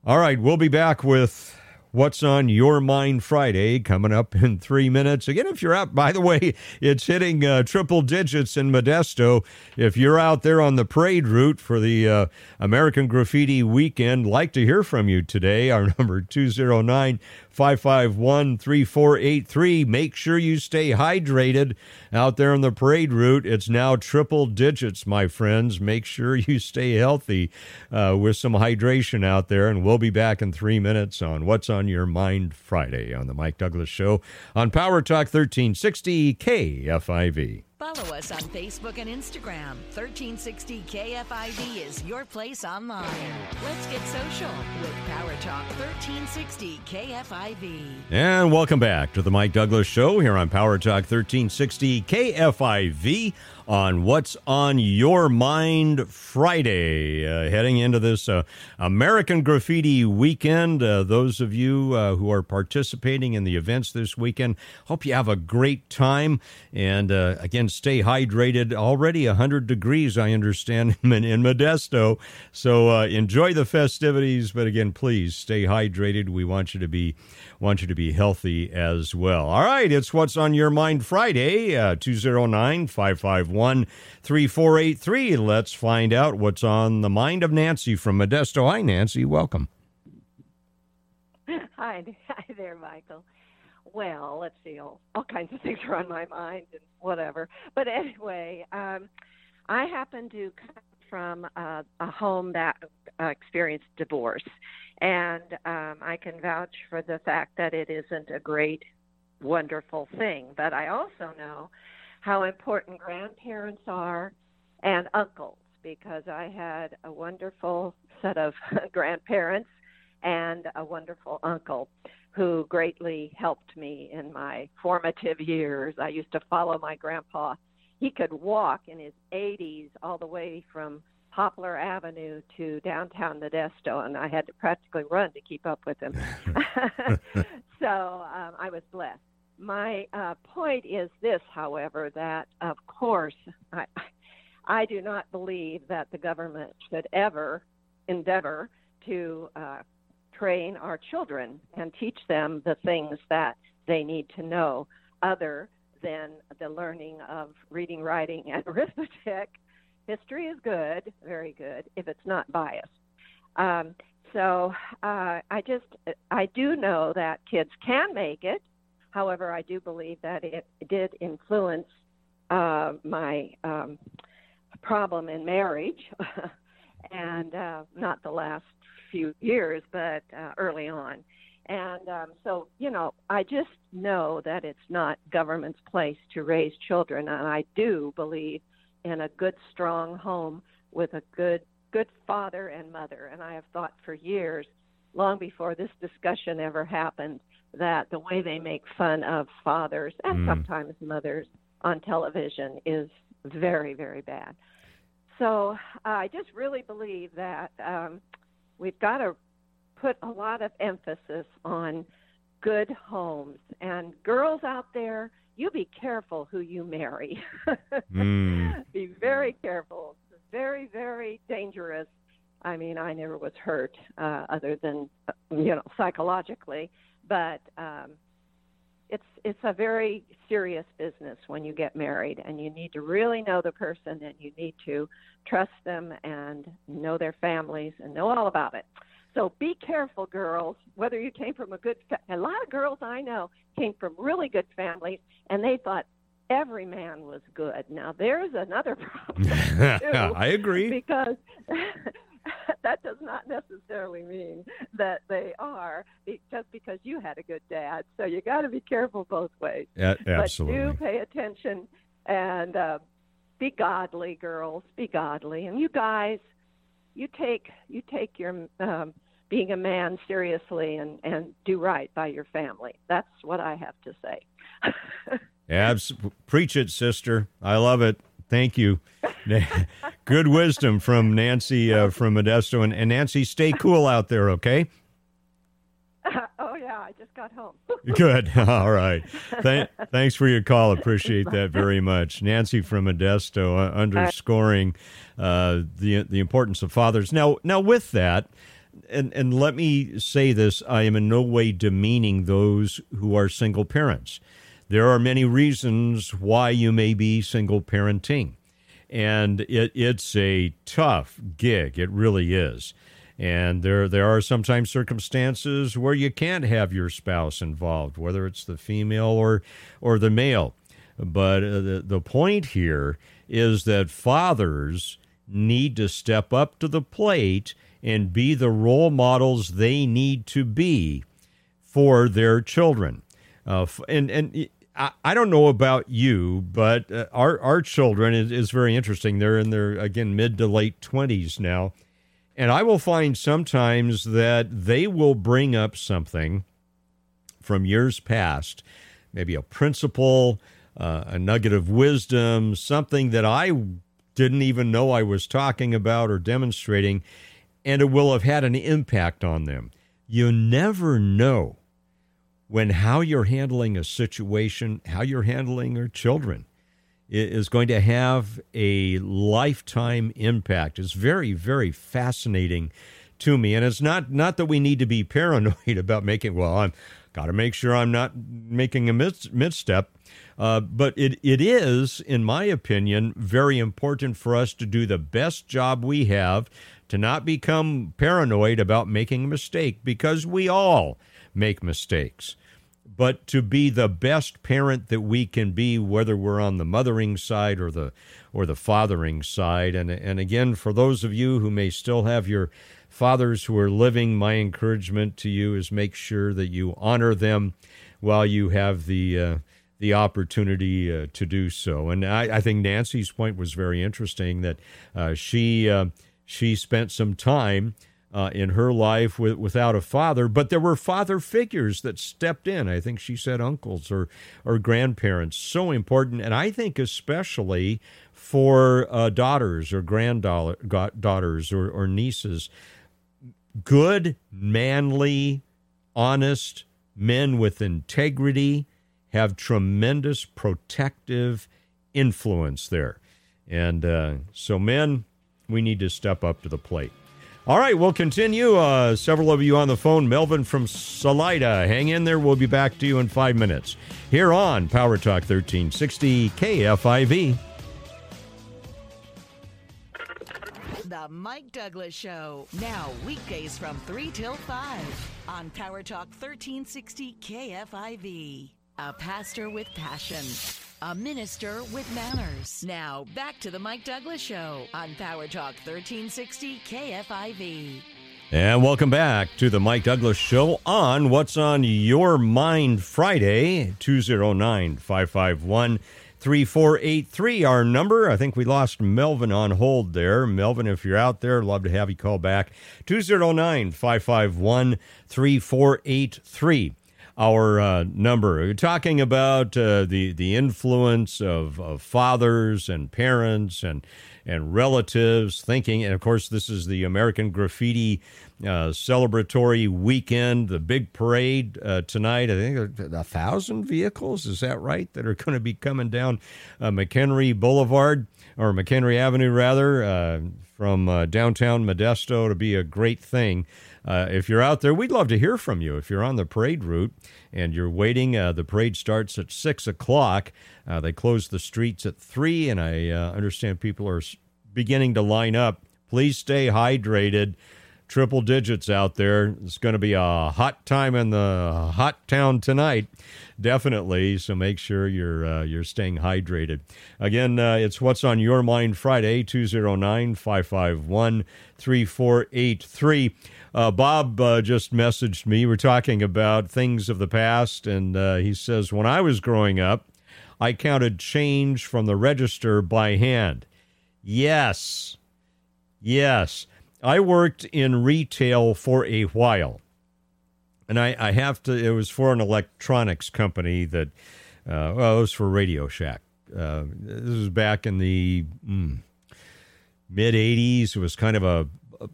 All right, we'll be back with What's on Your Mind Friday coming up in three minutes. Again, if you're out, by the way, it's hitting uh, triple digits in Modesto. If you're out there on the parade route for the uh, American Graffiti Weekend, like to hear from you today. Our number 209 551 3483. Make sure you stay hydrated out there on the parade route. It's now triple digits, my friends. Make sure you stay healthy uh, with some hydration out there. And we'll be back in three minutes on What's on Your Mind Friday on The Mike Douglass Show on Power Talk 1360 KFIV. Follow us on Facebook and Instagram. 1360 KFIV is your place online. Let's get social with Power Talk 1360 KFIV. And welcome back to the Mike Douglass Show here on Power Talk 1360 KFIV on What's on Your Mind Friday. Uh, heading into this uh, American Graffiti Weekend. Uh, those of you uh, who are participating in the events this weekend, hope you have a great time. And uh, again, stay hydrated. Already 100 degrees, I understand, in, in Modesto. So uh, enjoy the festivities. But again, please stay hydrated. We want you to be want you to be healthy as well. All right, it's What's on Your Mind Friday, 209 551 3483. Let's find out what's on the mind of Nancy from Modesto. Hi, Nancy. Welcome. Hi, hi there, Michael. Well, let's see. All, all kinds of things are on my mind and whatever. But anyway, um, I happen to come from a home that uh, experienced divorce, and um, I can vouch for the fact that it isn't a great, wonderful thing. But I also know how important grandparents are and uncles because I had a wonderful set of grandparents and a wonderful uncle who greatly helped me in my formative years. I used to follow my grandpa. He could walk in his 80s all the way from Poplar Avenue to downtown Modesto, and I had to practically run to keep up with him. so um, I was blessed. My uh, point is this, however, that of course I, I do not believe that the government should ever endeavor to uh, train our children and teach them the things that they need to know other than the learning of reading, writing, and arithmetic history is good, very good, if it's not biased. Um, so uh, I just I do know that kids can make it. However, I do believe that it did influence uh, my um, problem in marriage, and uh, not the last few years, but uh, early on. And um, so, you know, I just know that it's not government's place to raise children, and I do believe in a good, strong home with a good, good father and mother. And I have thought for years, long before this discussion ever happened, that the way they make fun of fathers and Mm. sometimes mothers on television is very, very bad. So I just really believe that um, we've got to put a lot of emphasis on good homes. And girls out there, you be careful who you marry. Mm. be very careful. It's very, very dangerous. I mean, I never was hurt uh, other than, uh, you know, psychologically, but um, it's it's a very serious business when you get married, and you need to really know the person, and you need to trust them and know their families and know all about it. So be careful, girls. Whether you came from a good, fa- a lot of girls I know came from really good families, and they thought every man was good. Now there's another problem. too, I agree. because that does not necessarily mean that they are just because you had a good dad. So you got to be careful both ways. Yeah, But do pay attention and uh, be godly, girls. Be godly, and you guys, you take you take your um, being a man seriously and and do right by your family. That's what I have to say. Abs- preach it, sister. I love it. Thank you. Good wisdom from Nancy uh, from Modesto. And, and Nancy, stay cool out there, okay? oh yeah, I just got home. Good. All right. Th- thanks for your call. Appreciate that very much. Nancy from Modesto uh, underscoring uh, the the importance of fathers. Now, now with that, and and let me say this: I am in no way demeaning those who are single parents. There are many reasons why you may be single parenting, and it, it's a tough gig. It really is. And there, there are sometimes circumstances where you can't have your spouse involved, whether it's the female or, or the male. But uh, the, the point here is that fathers need to step up to the plate and be the role models they need to be for their children. Uh, and and I, don't know about you, but uh, our our children is, is very interesting. They're in their again mid to late twenties now, and I will find sometimes that they will bring up something from years past, maybe a principle, uh, a nugget of wisdom, something that I didn't even know I was talking about or demonstrating, and it will have had an impact on them. You never know when how you're handling a situation, how you're handling your children is going to have a lifetime impact. It's very, very fascinating to me. And it's not not that we need to be paranoid about making well, I'm got to make sure I'm not making a mis- misstep. Uh, but it, it is, in my opinion, very important for us to do the best job we have to not become paranoid about making a mistake because we all make mistakes but to be the best parent that we can be, whether we're on the mothering side or the or the fathering side. And and again, for those of you who may still have your fathers who are living, my encouragement to you is make sure that you honor them while you have the uh, the opportunity uh, to do so. And I, I think Nancy's point was very interesting that uh, she uh, she spent some time uh, in her life with, without a father, but there were father figures that stepped in. I think she said uncles or or grandparents, so important, and I think especially for uh, daughters or granddaughters or, or nieces, good, manly, honest men with integrity have tremendous protective influence there, and uh, so men, we need to step up to the plate. All right, we'll continue. Uh, several of you on the phone. Melvin from Salida. Hang in there. We'll be back to you in five minutes here on Power Talk 1360 KFIV. The Mike Douglass Show. Now, weekdays from 3 till 5 on Power Talk 1360 KFIV. A pastor with passion. A minister with manners. Now, back to the Mike Douglass Show on Power Talk 1360 KFIV. And welcome back to the Mike Douglass Show on What's on Your Mind Friday, 209 551 3483. Our number, I think we lost Melvin on hold there. Melvin, if you're out there, love to have you call back. 209 551 3483 our uh, number. We're talking about uh, the the influence of, of fathers and parents and and relatives thinking, and of course, this is the American Graffiti uh, celebratory weekend, the big parade uh, tonight. I think a, thousand vehicles, is that right, that are going to be coming down uh, McHenry Boulevard or McHenry Avenue, rather, uh, from downtown Modesto to be a great thing. Uh, if you're out there, we'd love to hear from you. If you're on the parade route and you're waiting, uh, the parade starts at 6 o'clock. Uh, they close the streets at 3, and I uh, understand people are beginning to line up. Please stay hydrated. Triple digits out there. It's going to be a hot time in the hot town tonight, definitely. So make sure you're uh, you're staying hydrated. Again, uh, it's what's on your mind Friday 209 551 3483. Uh, Bob uh, just messaged me. We're talking about things of the past, and uh, he says, When I was growing up, I counted change from the register by hand. Yes. Yes. I worked in retail for a while. And I, I have to, it was for an electronics company that, uh, well, it was for Radio Shack. Uh, this was back in the mm, mid 80s. It was kind of a, a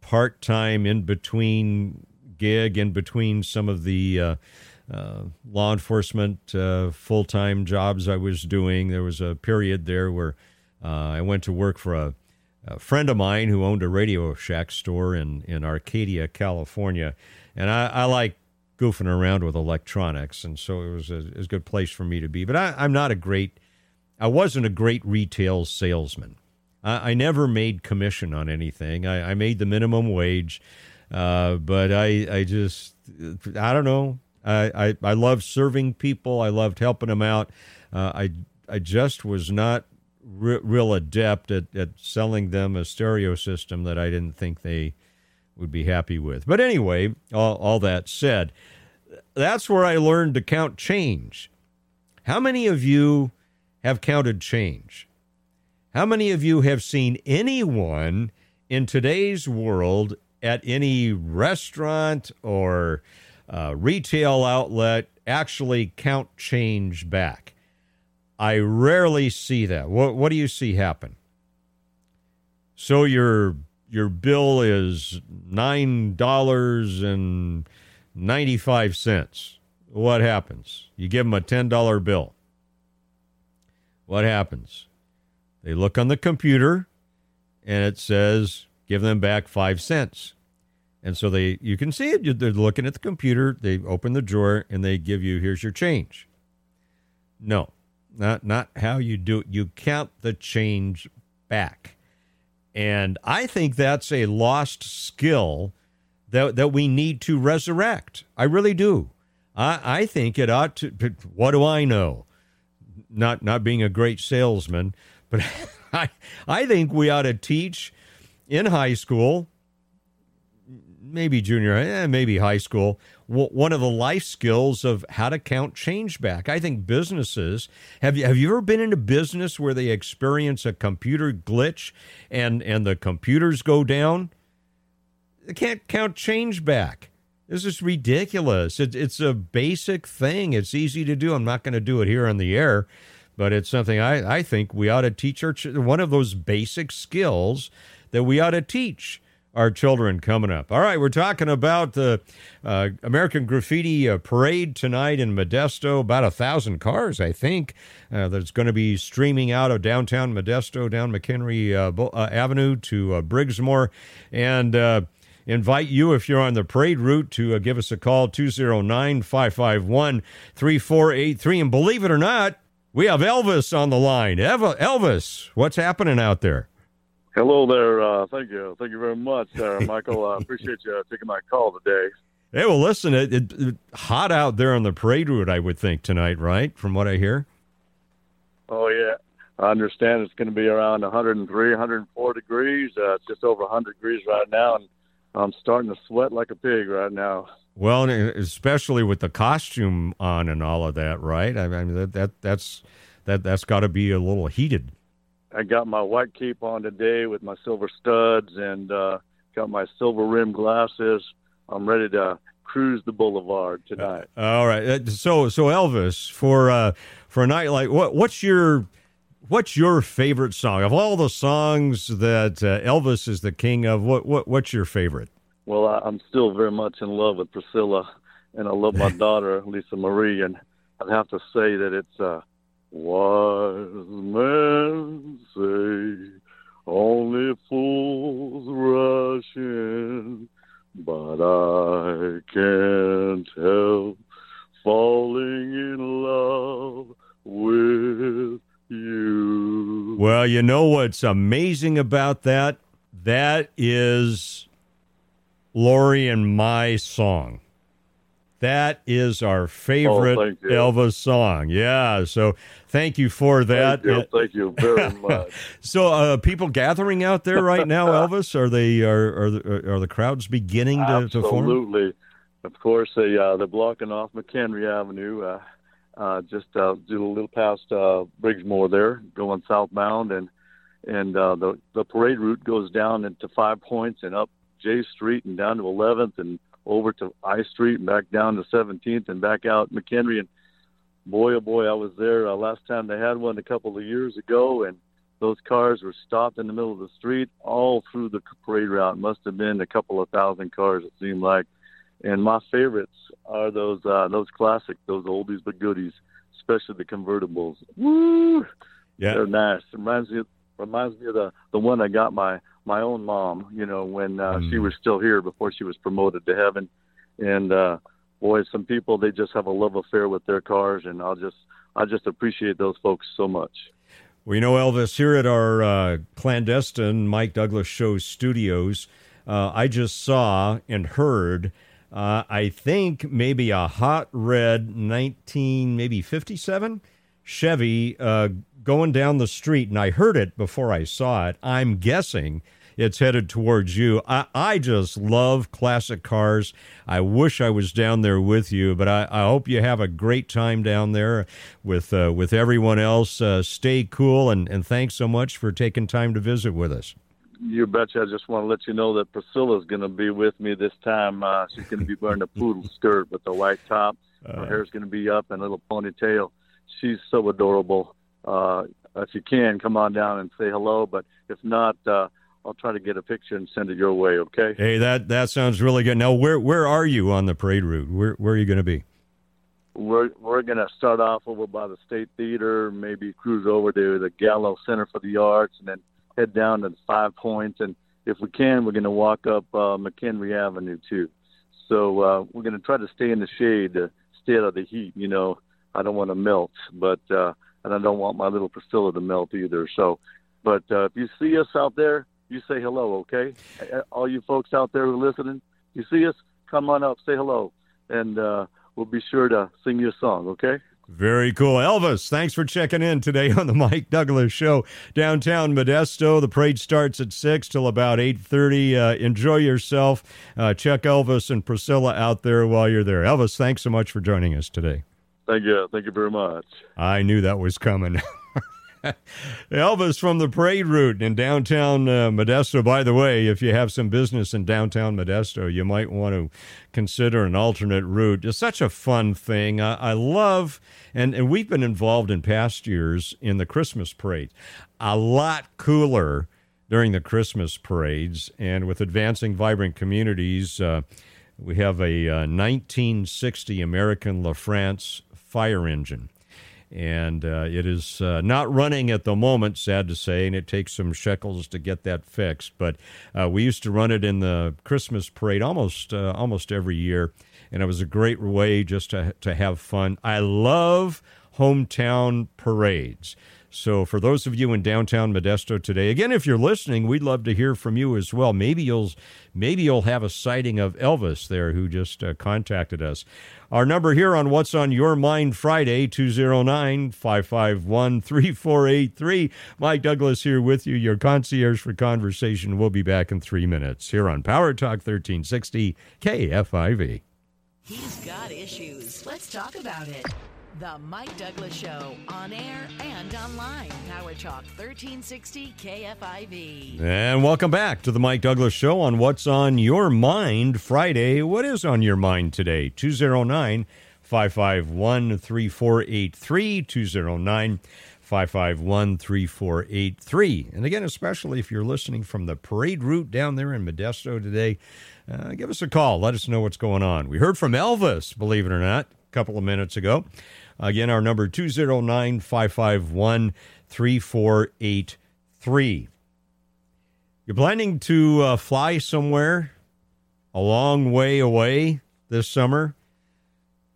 part time in between gig, in between some of the uh, uh, law enforcement uh, full time jobs I was doing. There was a period there where uh, I went to work for a, a, friend of mine who owned a Radio Shack store in, in Arcadia, California. And I, I like goofing around with electronics. And so it was a, it was a good place for me to be. But I, I'm not a great, I wasn't a great retail salesman. I, I never made commission on anything. I, I made the minimum wage. Uh, but I, I just, I don't know. I, I, I loved serving people. I loved helping them out. Uh, I, I just was not re- real adept at, at selling them a stereo system that I didn't think they would be happy with. But anyway, all, all that said, that's where I learned to count change. How many of you have counted change? How many of you have seen anyone in today's world at any restaurant or uh, retail outlet actually count change back? I rarely see that. What what do you see happen? So your your bill is nine dollars and ninety five cents. What happens? You give them a ten dollar bill. What happens? They look on the computer, and it says give them back five cents. And so they you can see it. They're looking at the computer. They open the drawer and they give you here's your change. No, not not how you do it. You count the change back. And I think that's a lost skill that that we need to resurrect. I really do. I, I think it ought to what do I know? Not not being a great salesman, but I I think we ought to teach in high school, maybe junior, eh, maybe high school, one of the life skills of how to count change back. I think businesses have you have you ever been in a business where they experience a computer glitch and and the computers go down? They can't count change back. This is ridiculous. It, it's a basic thing. It's easy to do. I'm not going to do it here on the air, but it's something I, I think we ought to teach our one of those basic skills that we ought to teach our children coming up. All right, we're talking about the uh, American Graffiti uh, Parade tonight in Modesto. About a thousand cars, I think, uh, that's going to be streaming out of downtown Modesto down McHenry uh, uh, Avenue to uh, Briggsmore. And invite you, if you're on the parade route, to give us a call 209 551 3483. And believe it or not, we have Elvis on the line. Elvis, what's happening out there? Hello there. Uh, thank you. Thank you very much, uh, Michael. I appreciate you taking my call today. Hey, well, listen, it, it, it, hot out there on the parade route, I would think tonight, right? From what I hear. Oh yeah, I understand it's going to be around 103, 104 degrees. Uh, it's just over 100 degrees right now, and I'm starting to sweat like a pig right now. Well, especially with the costume on and all of that, right? I mean, that, that that's that that's got to be a little heated. I got my white cape on today with my silver studs and uh, got my silver rim glasses. I'm ready to cruise the boulevard tonight. Uh, all right. Uh, so so Elvis for uh, for a night like what what's your what's your favorite song of all the songs that uh, Elvis is the king of? What what what's your favorite? Well, I, I'm still very much in love with Priscilla, and I love my daughter Lisa Marie, and I'd have to say that it's uh, wise men say only fools rush in, but I can't help falling in love with you. Well, you know what's amazing about that? That is Lori and my song. That is our favorite Oh. Elvis song. Yeah. So thank you for that. Thank you, thank you very much. So, uh, people gathering out there right now, Elvis, are they are are the, are the crowds beginning to, to form? Absolutely. Of course, they uh, they're blocking off McHenry Avenue, uh, uh, just uh, do a little past uh, Briggsmore there, going southbound, and and uh, the the parade route goes down into Five Points and up J Street and down to 11th and over to I Street and back down to 17th and back out McHenry. And boy, oh boy, I was there uh, last time they had one a couple of years ago, and those cars were stopped in the middle of the street all through the parade route. Must have been a couple of thousand cars, it seemed like. And my favorites are those uh, those classic, those oldies but goodies, especially the convertibles. Woo! Yeah. They're nice. Reminds me reminds me of the the one I got my my own mom. You know when uh, she Mm. was still here before she was promoted to heaven. And uh, boy, some people they just have a love affair with their cars, and I'll just I just appreciate those folks so much. We know, Elvis, here at our uh, clandestine Mike Douglass Show studios, uh, I just saw and heard, uh, I think maybe a hot red 19, maybe 57 Chevy uh, going down the street, and I heard it before I saw it. I'm guessing it's headed towards you. I, I just love classic cars. I wish I was down there with you, but I, I hope you have a great time down there with uh, with everyone else. Uh, stay cool, and, and thanks so much for taking time to visit with us. You betcha. I just want to let you know that Priscilla's going to be with me this time. Uh, she's going to be wearing a poodle skirt with a white top. Her hair's going to be up and a little ponytail. She's so adorable. Uh, if you can, come on down and say hello. But if not, uh, I'll try to get a picture and send it your way. Okay? Hey, that that sounds really good. Now, where where are you on the parade route? Where where are you going to be? We're we're going to start off over by the State Theater, maybe cruise over to the Gallo Center for the Arts, and then head down to the Five Points. And if we can, we're going to walk up uh, McHenry Avenue too. So uh, we're going to try to stay in the shade, to stay out of the heat. You know, I don't want to melt, but uh, and I don't want my little Priscilla to melt either. So, but uh, if you see us out there, you say hello, okay? All you folks out there who are listening, you see us, come on up, say hello, and uh, we'll be sure to sing you a song, okay? Very cool. Elvis, thanks for checking in today on the Mike Douglass Show. Downtown Modesto, the parade starts at 6 till about 8.30. Uh, enjoy yourself. Uh, check Elvis and Priscilla out there while you're there. Elvis, thanks so much for joining us today. Thank you. Thank you very much. I knew that was coming. Elvis from the parade route in downtown uh, Modesto. By the way, if you have some business in downtown Modesto, you might want to consider an alternate route. It's such a fun thing. I, I love, and, and we've been involved in past years in the Christmas parade. A lot cooler during the Christmas parades, and with advancing vibrant communities. Uh, we have a uh, 1960 American LaFrance fire engine and uh, it is uh, not running at the moment, sad to say, and it takes some shekels to get that fixed. But uh, we used to run it in the Christmas parade almost uh, almost every year, and it was a great way just to to have fun. I love hometown parades. So, for those of you in downtown Modesto today, again, if you're listening, we'd love to hear from you as well. Maybe you'll maybe you'll have a sighting of Elvis there, who just uh, contacted us. Our number here on What's on Your Mind Friday, 209 551 3483. Mike Douglass here with you, your concierge for conversation. We'll be back in three minutes here on Power Talk 1360 KFIV. He's got issues. Let's talk about it. The Mike Douglass Show, on air and online. Power Talk 1360 KFIV. And welcome back to the Mike Douglass Show on What's on Your Mind Friday. What is on your mind today? 209 551 3483. 209 551 3483. And again, especially if you're listening from the parade route down there in Modesto today, uh, give us a call. Let us know what's going on. We heard from Elvis, believe it or not, a couple of minutes ago. Again, our number 209 551 3483. You're planning to uh, fly somewhere a long way away this summer?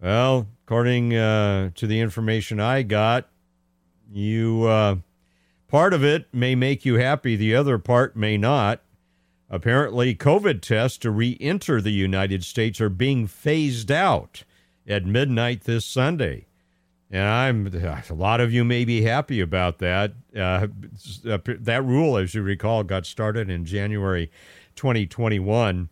Well, according uh, to the information I got, you uh, part of it may make you happy, the other part may not. Apparently, COVID tests to re enter the United States are being phased out at midnight this Sunday. And I'm a lot of you may be happy about that. Uh, that rule, as you recall, got started in January 2021,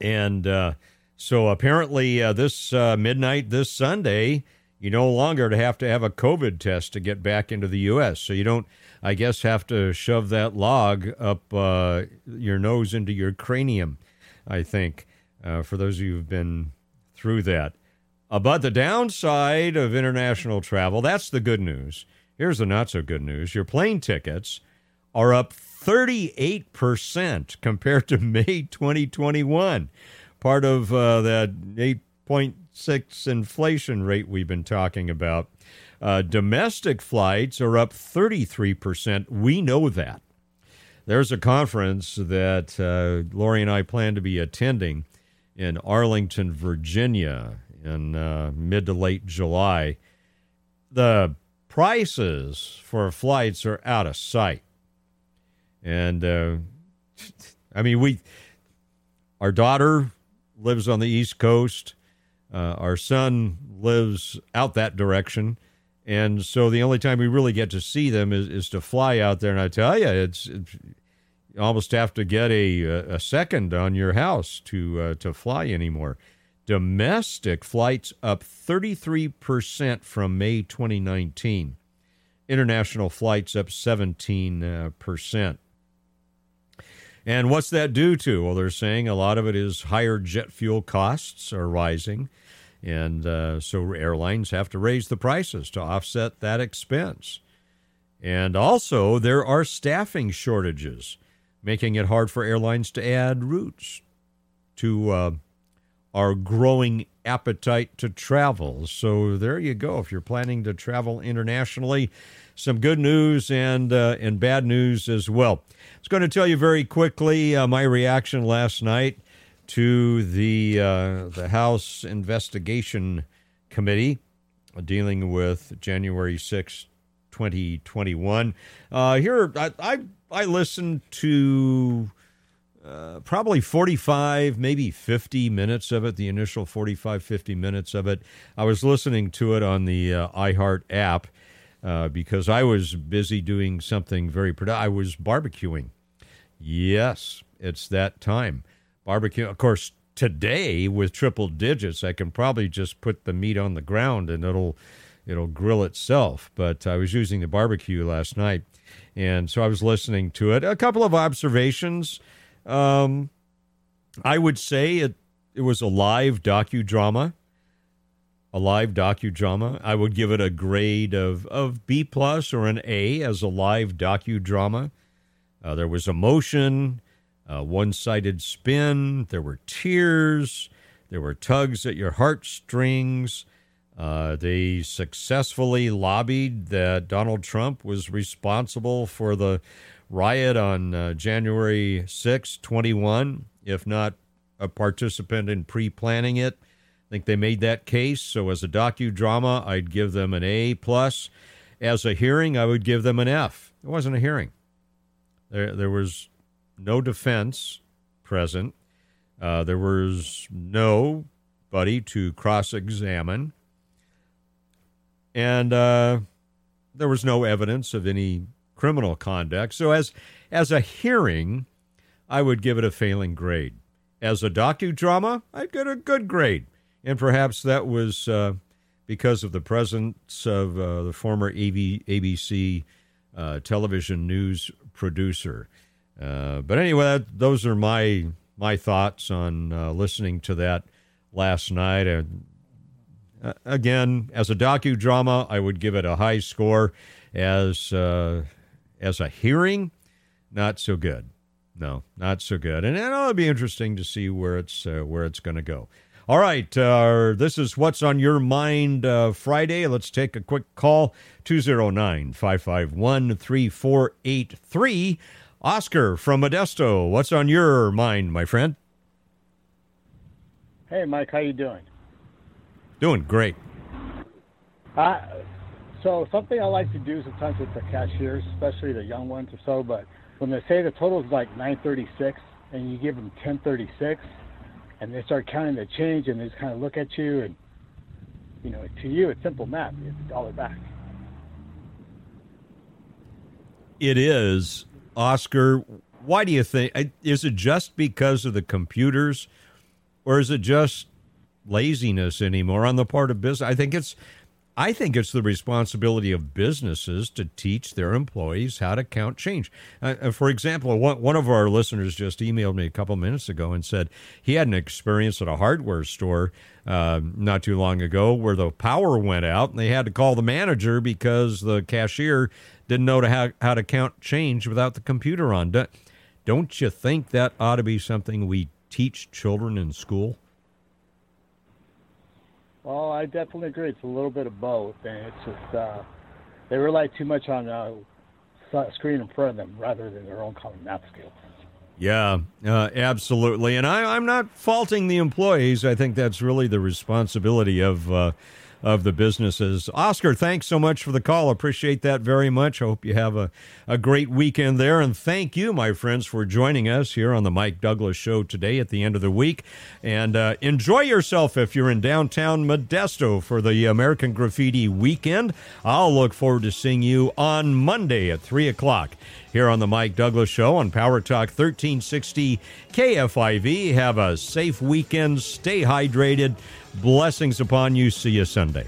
and uh, so apparently uh, this uh, midnight this Sunday, you no longer have to have a COVID test to get back into the U.S. So you don't, I guess, have to shove that log up uh, your nose into your cranium. I think uh, for those of you who've been through that. But the downside of international travel, that's the good news. Here's the not so good news your plane tickets are up 38% compared to May 2021. Part of uh, that 8.6 inflation rate we've been talking about. Uh, domestic flights are up 33%. We know that. There's a conference that uh, Lori and I plan to be attending in Arlington, Virginia in uh, mid to late July, the prices for flights are out of sight. And uh, I mean, we, our daughter lives on the East Coast. Uh, our son lives out that direction. And so the only time we really get to see them is, is to fly out there. And I tell you, it's, it's you almost have to get a, a second on your house to uh, to fly anymore. Domestic flights up 33% from May 2019. International flights up 17%. And what's that due to? Well, they're saying a lot of it is higher jet fuel costs are rising. And uh, so airlines have to raise the prices to offset that expense. And also, there are staffing shortages, making it hard for airlines to add routes to uh, our growing appetite to travel. So there you go. If you're planning to travel internationally, some good news and uh, and bad news as well. I was going to tell you very quickly uh, my reaction last night to the uh, the House Investigation Committee dealing with January 6, 2021. Uh, here, I, I I listened to uh, probably 45, maybe 50 minutes of it, the initial 45, 50 minutes of it. I was listening to it on the uh, iHeart app uh, because I was busy doing something very productive. I was barbecuing. Yes, it's that time. Barbecue, of course, today with triple digits, I can probably just put the meat on the ground and it'll it'll grill itself. But I was using the barbecue last night, and so I was listening to it. A couple of observations. Um, I would say it it was a live docudrama. A live docudrama. I would give it a grade of, of B plus or an A as a live docudrama. Uh, there was emotion, uh, one sided spin, there were tears, there were tugs at your heartstrings. Uh, they successfully lobbied that Donald Trump was responsible for the riot on uh, January 6, 21, if not a participant in pre planning it. I think they made that case. So as a docudrama, I'd give them an A plus. as a hearing, I would give them an F. It wasn't a hearing. There, there was no defense present. Uh, there was nobody to cross examine. And uh, there was no evidence of any criminal conduct. So, as, as a hearing, I would give it a failing grade. As a docudrama, I'd get a good grade. And perhaps that was uh, because of the presence of uh, the former AV, ABC uh, television news producer. Uh, but anyway, that, those are my my thoughts on uh, listening to that last night. And uh, again, as a docudrama, I would give it a high score. As as a hearing, not so good. No, not so good. And it'll be interesting to see where it's uh, where it's going to go. All right, uh, this is what's on your mind uh, Friday. Let's take a quick call 209 551 3483. Oscar from Modesto, what's on your mind, my friend? Hey, Mike, how you doing? Doing great. Uh, so something I like to do sometimes with the cashiers, especially the young ones or so, but when they say the total is like 936 and you give them 1036 and they start counting the change and they just kind of look at you and you know to you it's simple math it's a dollar back. It is. Oscar why do you think is it just because of the computers or is it just laziness anymore on the part of business? I think it's I think it's the responsibility of businesses to teach their employees how to count change. Uh, uh for example, one, of our listeners just emailed me a couple minutes ago and said he had an experience at a hardware store uh, not too long ago where the power went out and they had to call the manager because the cashier didn't know to how, how to count change without the computer on. Don't you think that ought to be something we teach children in school? Well, I definitely agree. It's a little bit of both, and it's just uh, they rely too much on uh, screen in front of them rather than their own common math skills. Yeah, uh, absolutely. And I, am not faulting the employees. I think that's really the responsibility of uh, of the businesses. Oscar, thanks so much for the call. Appreciate that very much. I hope you have a, a great weekend there. And thank you, my friends, for joining us here on the Mike Douglass Show today at the end of the week. And uh, enjoy yourself if you're in downtown Modesto for the American Graffiti weekend. I'll look forward to seeing you on Monday at 3 o'clock here on the Mike Douglass Show on Power Talk 1360 KFIV. Have a safe weekend. Stay hydrated. Blessings upon you. See you Sunday.